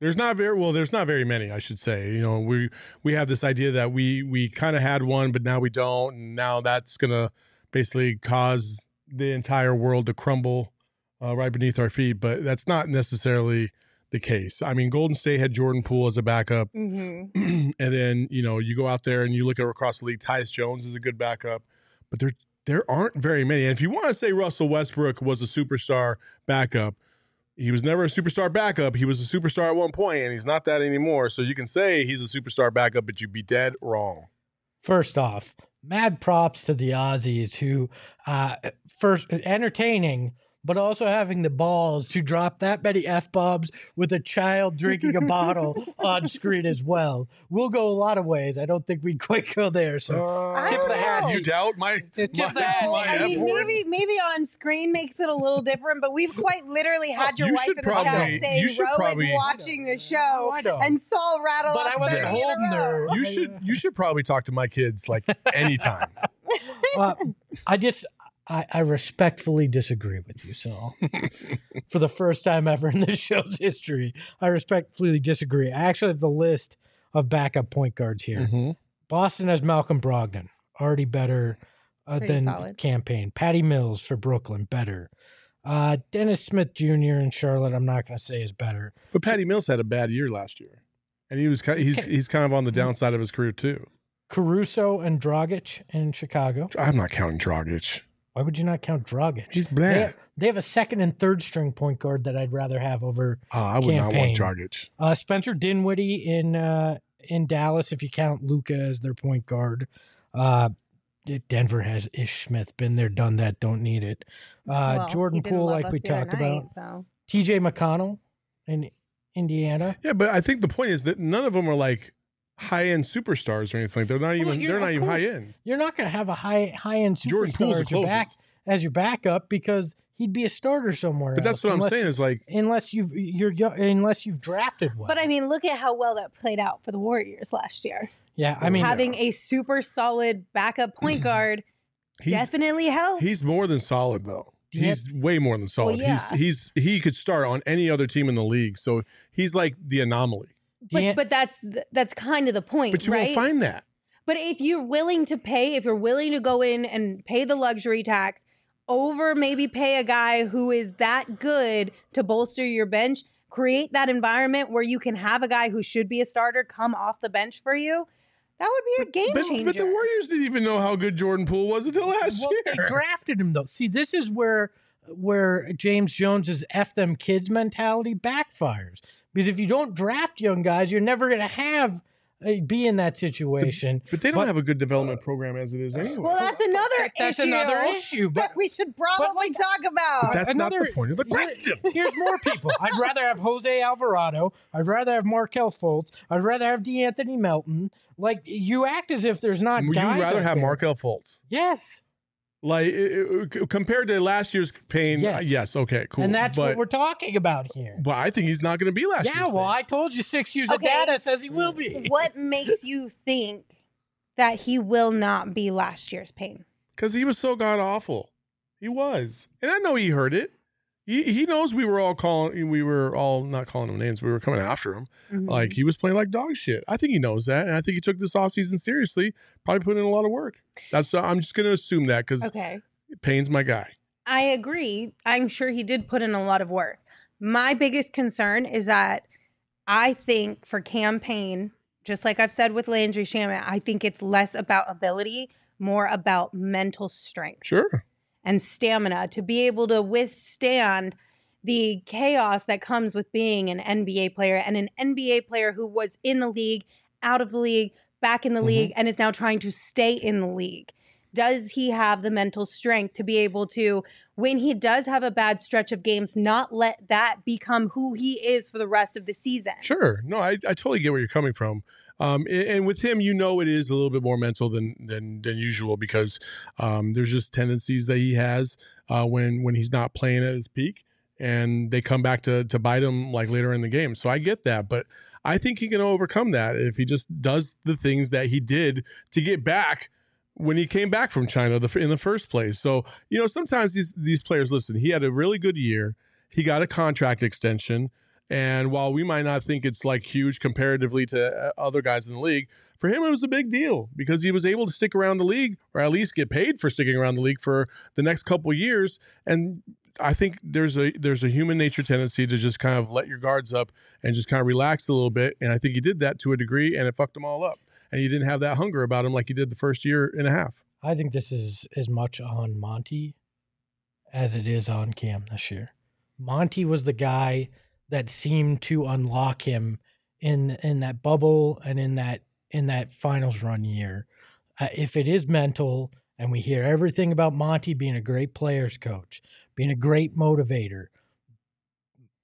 There's not very well. There's not very many, I should say. You know, we we have this idea that we we kind of had one, but now we don't, and now that's gonna basically cause the entire world to crumble uh, right beneath our feet. But that's not necessarily the case. I mean, Golden State had Jordan Poole as a backup, hmm and then you know you go out there and you look at across the league. Tyus Jones is a good backup, but there there aren't very many. And if you want to say Russell Westbrook was a superstar backup, he was never a superstar backup. He was a superstar at one point, and he's not that anymore. So you can say he's a superstar backup, but you'd be dead wrong. First off, mad props to the Aussies who, uh, first entertaining, but also having the balls to drop that many f bombs with a child drinking a bottle on screen as well. We'll go a lot of ways. I don't think we'd quite go there. So I tip the hat. know. You doubt my Tip my, the hat. my I mean, maybe maybe on screen makes it a little different, but we've quite literally had your You wife should in the probably- chat saying should Ro probably- is watching the show, I know. and Saul rattled But off I wasn't 30 in a holding row. her. You should you should probably talk to my kids like anytime. uh, I just I, I respectfully disagree with you. So, for the first time ever in this show's history, I respectfully disagree. I actually have the list of backup point guards here. Mhm. Boston has Malcolm Brogdon, already better uh, than solid. Cam Payne. Patty Mills for Brooklyn, better. Uh, Dennis Smith Jr. in Charlotte, I'm not going to say is better. But Patty Mills had a bad year last year, and he was kind he's he's kind of on the downside of his career too. Caruso and Dragic in Chicago. I'm not counting Dragic. Why would you not count Dragic? He's They, bland. they have a second and third string point guard that I'd rather have over Oh, I would not Cam Payne. want Dragic. Uh, Spencer Dinwiddie in uh, in Dallas, if you count Luka as their point guard. Uh, Denver has Ish Smith, been there, done that, don't need it. Uh, Well, Jordan didn't Poole, like we talked night, about. So. TJ McConnell in Indiana. Yeah, but I think the point is that none of them are like high end superstars or anything. They're not Well, even you're- they're not of even high end. You're not going to have a high high end superstar as your back as your backup because he'd be a starter somewhere. But that's else, what I'm saying is like unless you've you're unless you've drafted well. But I mean, look at how well that played out for the Warriors last year. yeah, I mean, Having a super solid backup point guard he's definitely helps. he's more than solid though. Do you He's way more than solid. yeah. He's he's he could start on any other team in the league. So he's like the anomaly. But, but that's that's kind of the point, But you right? won't find that. But if you're willing to pay, if you're willing to go in and pay the luxury tax over maybe pay a guy who is that good to bolster your bench, create that environment where you can have a guy who should be a starter come off the bench for you, that would be a game But, changer. but the Warriors didn't even know how good Jordan Poole was until last well, they drafted him though. See, this is where where James Jones's "f them kids" mentality backfires. Because if you don't draft young guys, you're never going to have uh, be in that situation. But they don't But- have a good development program as it is anyway. well, that's another That's issue. another issue. But that we should probably talk about. But that's not another- the point of the question. Here's more people. I'd rather have Jose Alvarado. I'd rather have Markelle Fultz. I'd rather have De'Anthony Melton. Like you act as if there's not. Would you guys rather have there. Markelle Fultz? Yes, Like uh, uh, compared to last year's Payne, yes, Yes. yes okay, cool. and that's but, what we're talking about here. But I think he's not going to be last year's Payne. Yeah, well, Payne. I told you six years Okay. of data says he will be. what makes you think that he will not be last year's Payne? because he was so god awful. He was, and I know he heard it. He he knows we were all calling, we were all not calling him names. We were coming after him. Mm-hmm. Like he was playing like dog shit. I think he knows that, and I think he took this offseason seriously. Probably put in a lot of work. That's uh, I'm just going to assume that because okay. Payne's my guy. I agree. I'm sure he did put in a lot of work. My biggest concern is that I think for Cam Payne, just like I've said with Landry Shamet, I think it's less about ability, more about mental strength Sure. And stamina to be able to withstand the chaos that comes with being an NBA player and an NBA player who was in the league, out of the league, back in the Mhm. league, and is now trying to stay in the league. Does he have the mental strength to be able to, when he does have a bad stretch of games, not let that become who he is for the rest of the season? Sure. No, I, I totally get where you're coming from. Um, a- and, with him, you know, it is a little bit more mental than than than usual because um, there's just tendencies that he has uh, when when he's not playing at his peak, and they come back to to bite him like later in the game. So I get that, but I think he can overcome that if he just does the things that he did to get back when he came back from China the, in the first place. So you know, sometimes these these players listen. He had a really good year. He got a contract extension. And while we might not think it's like huge comparatively to uh, other guys in the league, for him it was a big deal because he was able to stick around the league or at least get paid for sticking around the league for the next couple years. And I think there's a there's a human nature tendency to just kind of let your guards up and just kind of relax a little bit. And I think he did that to a degree, and it fucked them all up. And he didn't have that hunger about him like he did the first year and a half. I think this is as much on Monty as it is on Cam this year. Monty was the guy that seemed to unlock him in in that bubble and in that in that finals run year. Uh, if it is mental, and we hear everything about Monty being a great players coach, being a great motivator.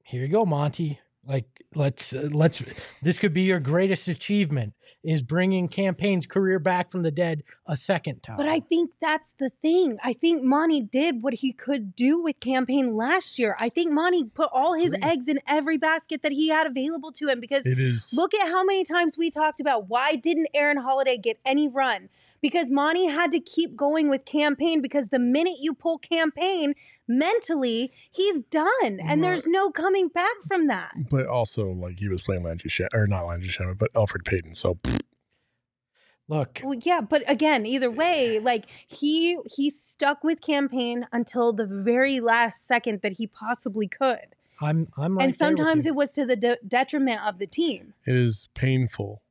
Here you go, Monty. Like let's uh, let's this could be your greatest achievement is bringing Cam Payne's career back from the dead a second time. But I think that's the thing. I think Monty did what he could do with Cam Payne last year. I think Monty put all his Agreed. eggs in every basket that he had available to him because It is look at how many times we talked about why didn't Aaron Holiday get any run? Because Monty had to keep going with Cam Payne because the minute you pull Cam Payne mentally, he's done. And there's no coming back from that. but also like he was playing Landry Shamet, or not Landry Shamet, but Elfrid Payton. So Look, Well, yeah, but again, either way, like he he stuck with Cam Payne until the very last second that he possibly could. I'm I'm right and sometimes it was to the de- detriment of the team. it is painful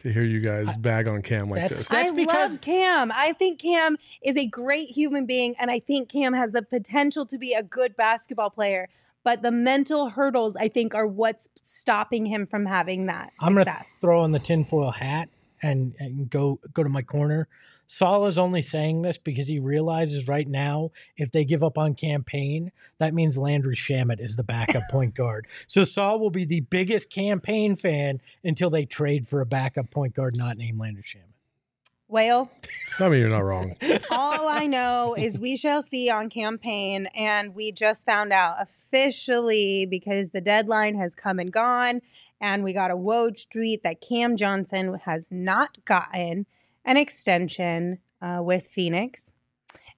to hear you guys bag on Cam like That's- this. that's I because- love Cam. I think Cam is a great human being, and I think Cam has the potential to be a good basketball player. But the mental hurdles, I think, are what's stopping him from having that I'm gonna throw on the tinfoil hat and, and go go to my corner. Saul is only saying this because he realizes right now if they give up on Cam Payne, that means Landry Shamet is the backup point guard. So Saul will be the biggest Cam Payne fan until they trade for a backup point guard not named Landry Shamet. Whale, I mean, you're not wrong. all I know is we shall see on Cam Payne, and we just found out officially because the deadline has come and gone, and we got a Woj tweet that Cam Johnson has not gotten an extension uh, with Phoenix,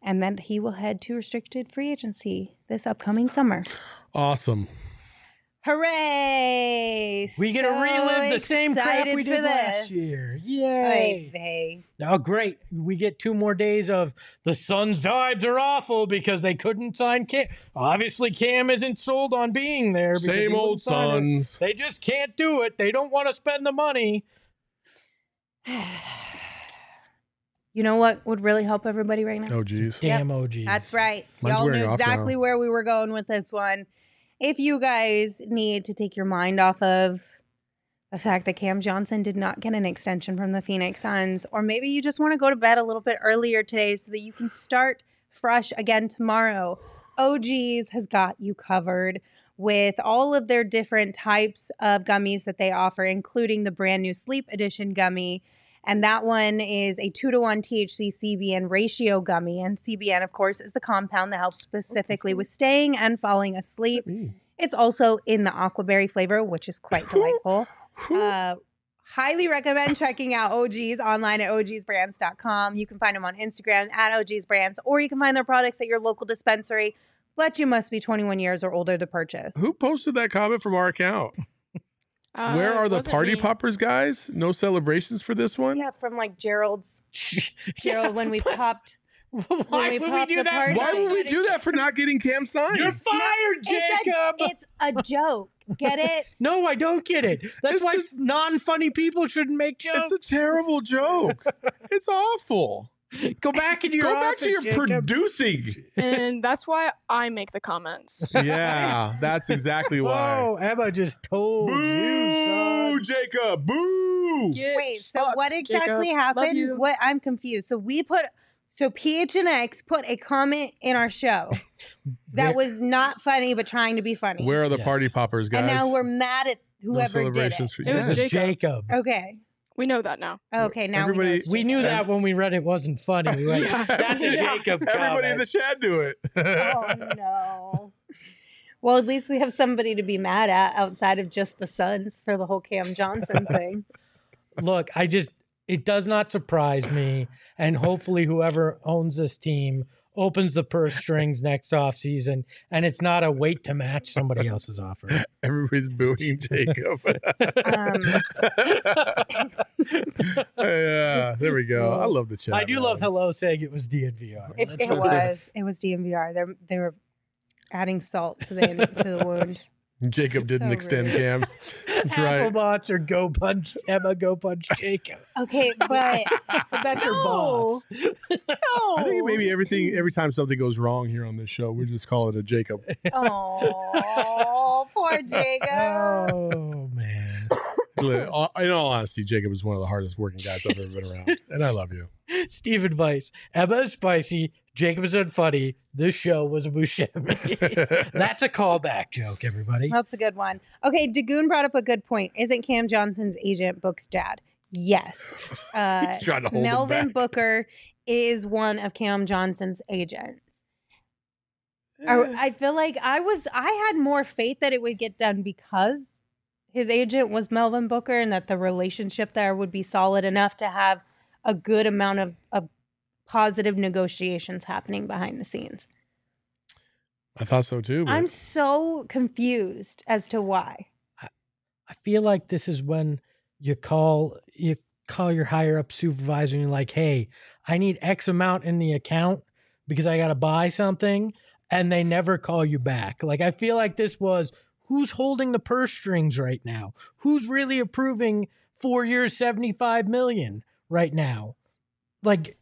and then he will head to restricted free agency this upcoming summer. Awesome. Hooray! We get to relive the same crap we for did last this. year. Oy Yay! vey. Oh, great. We get two more days of the Suns' vibes are awful because they couldn't sign Cam. Obviously, Cam isn't sold on being there. Same old wouldn't sign it. Suns. They just can't do it. They don't want to spend the money. You know what would really help everybody right now? Oh, geez. Damn OGeez. That's right. Mine's Y'all knew off now. exactly where we were going with this one. If you guys need to take your mind off of the fact that Cam Johnson did not get an extension from the Phoenix Suns, or maybe you just want to go to bed a little bit earlier today so that you can start fresh again tomorrow, OGeez has got you covered with all of their different types of gummies that they offer, including the brand new Sleep Edition gummy. And that one is a two to one THC CBN ratio gummy. And CBN, of course, is the compound that helps specifically with staying and falling asleep. It's also in the aquaberry flavor, which is quite delightful. Uh, highly recommend checking out OGeez online at ogsbrands.com. You can find them on Instagram at ogsbrands, or you can find their products at your local dispensary. But you must be 21 years or older to purchase. Who posted that comment from our account? Uh, Where are the party me. poppers, guys? No celebrations for this one? Yeah, from like Gerald's Yeah, Gerald when we but popped. Why we would we do that? Why would we do that for not getting Cam signed? You're fired, It's Jacob. a, it's a joke. Get it? no, I don't get it. That's It's why non-funny people shouldn't make jokes. It's a terrible joke. it's awful. Go back into your Go back to your Jacob. producing. and that's why I make the comments. Yeah, that's exactly why. Oh, Emma just told you, Boo, son. Jacob. Boo. Get Wait, so fucked, what exactly Jacob. Happened? What I'm confused. So we put so PHNX put a comment in our show that Where- was not funny but trying to be funny. Where are the Yes. party poppers, guys? and now we're mad at no whoever did it. celebrations for It was It was Jacob. Jacob. Okay. We know that now. Oh, okay, now we, know We knew that when we read it wasn't funny. We were like, Yeah. That's a Yeah. Jacob Everybody in the comment. chat do it. Oh no. Well, at least we have somebody to be mad at outside of just the Suns for the whole Cam Johnson thing. Look, I just it does not surprise me, and hopefully whoever owns this team opens the purse strings next off season, and it's not a wait to match somebody else's offer. Everybody's booing Jacob. Um, yeah, there we go. I love the chat. I do man. love hello saying it was DNVR. it, it was. It was DNVR. They they were adding salt to the to the wound. Jacob didn't So extend rude. Cam. That's right. Applebots or go punch Emma, go punch Jacob. Okay, but That's your boss. No. I think maybe everything every time something goes wrong here on this show, we just call it a Jacob. oh, poor Jacob. Oh man. In all honesty, Jacob is one of the hardest working guys I've ever been around, and I love you. Steve advice. Emma is spicy. Jacob is unfunny. This show was a Buscemi. That's a callback joke, everybody. That's a good one. Okay, Dagoon brought up a good point. Isn't Cam Johnson's agent Book's dad? Yes. Uh, He's trying to hold him Melvin back. Booker is one of Cam Johnson's agents. Eh. I, I feel like I was I had more faith that it would get done because his agent was Melvin Booker and that the relationship there would be solid enough to have a good amount of, of positive negotiations happening behind the scenes. I thought so too. but- I'm so confused as to why. I feel like this is when you call you call your higher up supervisor and you're like, "Hey, I need X amount in the account because I got to buy something," and they never call you back. Like I feel like this was who's holding the purse strings right now? Who's really approving 4 years 75 million right now? Like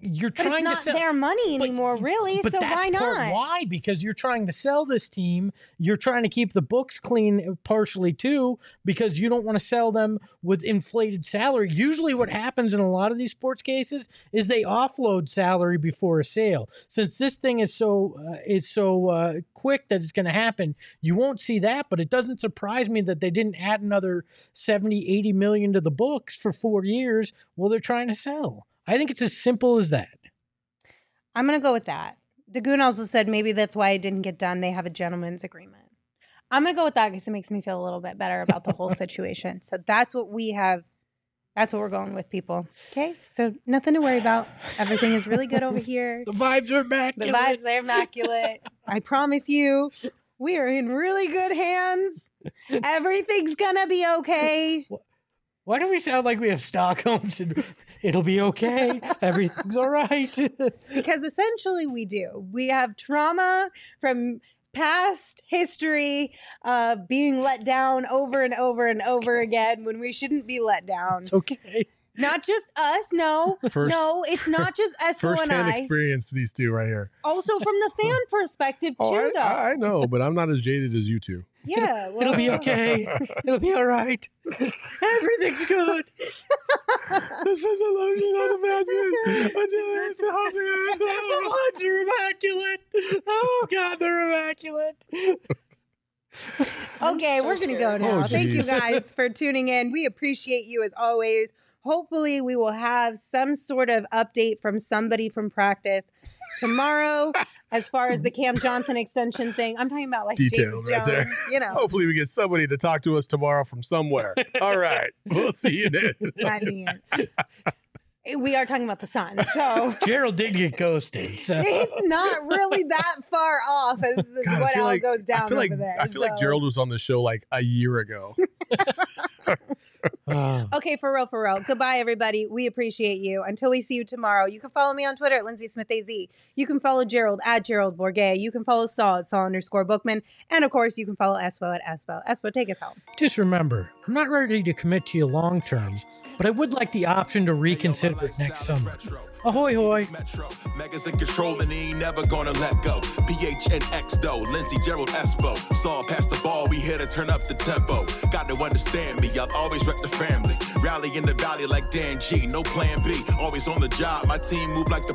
you're But trying it's not to sell their money But- anymore, really. but so why not? why? Because you're trying to sell this team. You're trying to keep the books clean uh, partially too, because you don't want to sell them with inflated salary. Usually, what happens in a lot of these sports cases is they offload salary before a sale. Since this thing is so uh, is so uh, quick that it's going to happen, you won't see that. But it doesn't surprise me that they didn't add another 70, 80 million to the books for four years while they're trying to sell. I think it's as simple as that. I'm gonna go with that. Dagoon also said maybe that's why it didn't get done. They have a gentleman's agreement. I'm gonna go with that because it makes me feel a little bit better about the whole situation. So that's what we have. That's what we're going with, people. Okay, so nothing to worry about. Everything is really good over here. The vibes are back. The vibes are immaculate. I promise you, we are in really good hands. Everything's gonna be okay. Why do we sound like we have Stockholm syndrome? It'll be okay. Everything's all right. because essentially we do. We have trauma from past history of being let down over and over and over again when we shouldn't be let down. it's okay. Not just us, no. First- no, it's not just Espo and First-hand I. experience, these two right here. Also from the fan perspective oh, too, Oh, I, though. I know, but I'm not as jaded as you two. Yeah, well, It'll be okay. It'll be all right. Everything's good. This was a lotion on the basket. It's a housing The vibes are immaculate. Oh God, they're immaculate. Okay, we're going to go now. Oh, Thank you guys for tuning in. We appreciate you as always. Hopefully, we will have some sort of update from somebody from practice tomorrow as far as the Cam Johnson extension thing. I'm talking about like Details James right there. Jones, you know. Hopefully, we get somebody to talk to us tomorrow from somewhere. All right, we'll see you then. I mean, we are talking about the sun, so Gerald did get ghosted. So it's not really that far off as, as God, what feel all like- goes down I feel like over there. I feel like Gerald was on the show like a year ago. Okay, for real, for real. Goodbye, everybody. We appreciate you. Until we see you tomorrow, you can follow me on Twitter at Lindsay Smith AZ. You can follow Gerald at Gerald Bourguet. You can follow Saul at Saul underscore Bookman. And of course, you can follow Espo at Espo. Espo, take us home. just remember, I'm not ready to commit to you long term, but I would like the option to reconsider it next summer. Ahoy, hoy. Metro. Megas in control and he ain't never gonna let go. PHNX though, Lindsey Gerald Espo. Saw past the ball, we here to turn up the tempo. Got to understand me, I'll always rep the family. Rally in the valley like Dan G, no plan B. Always on the job, my team move like the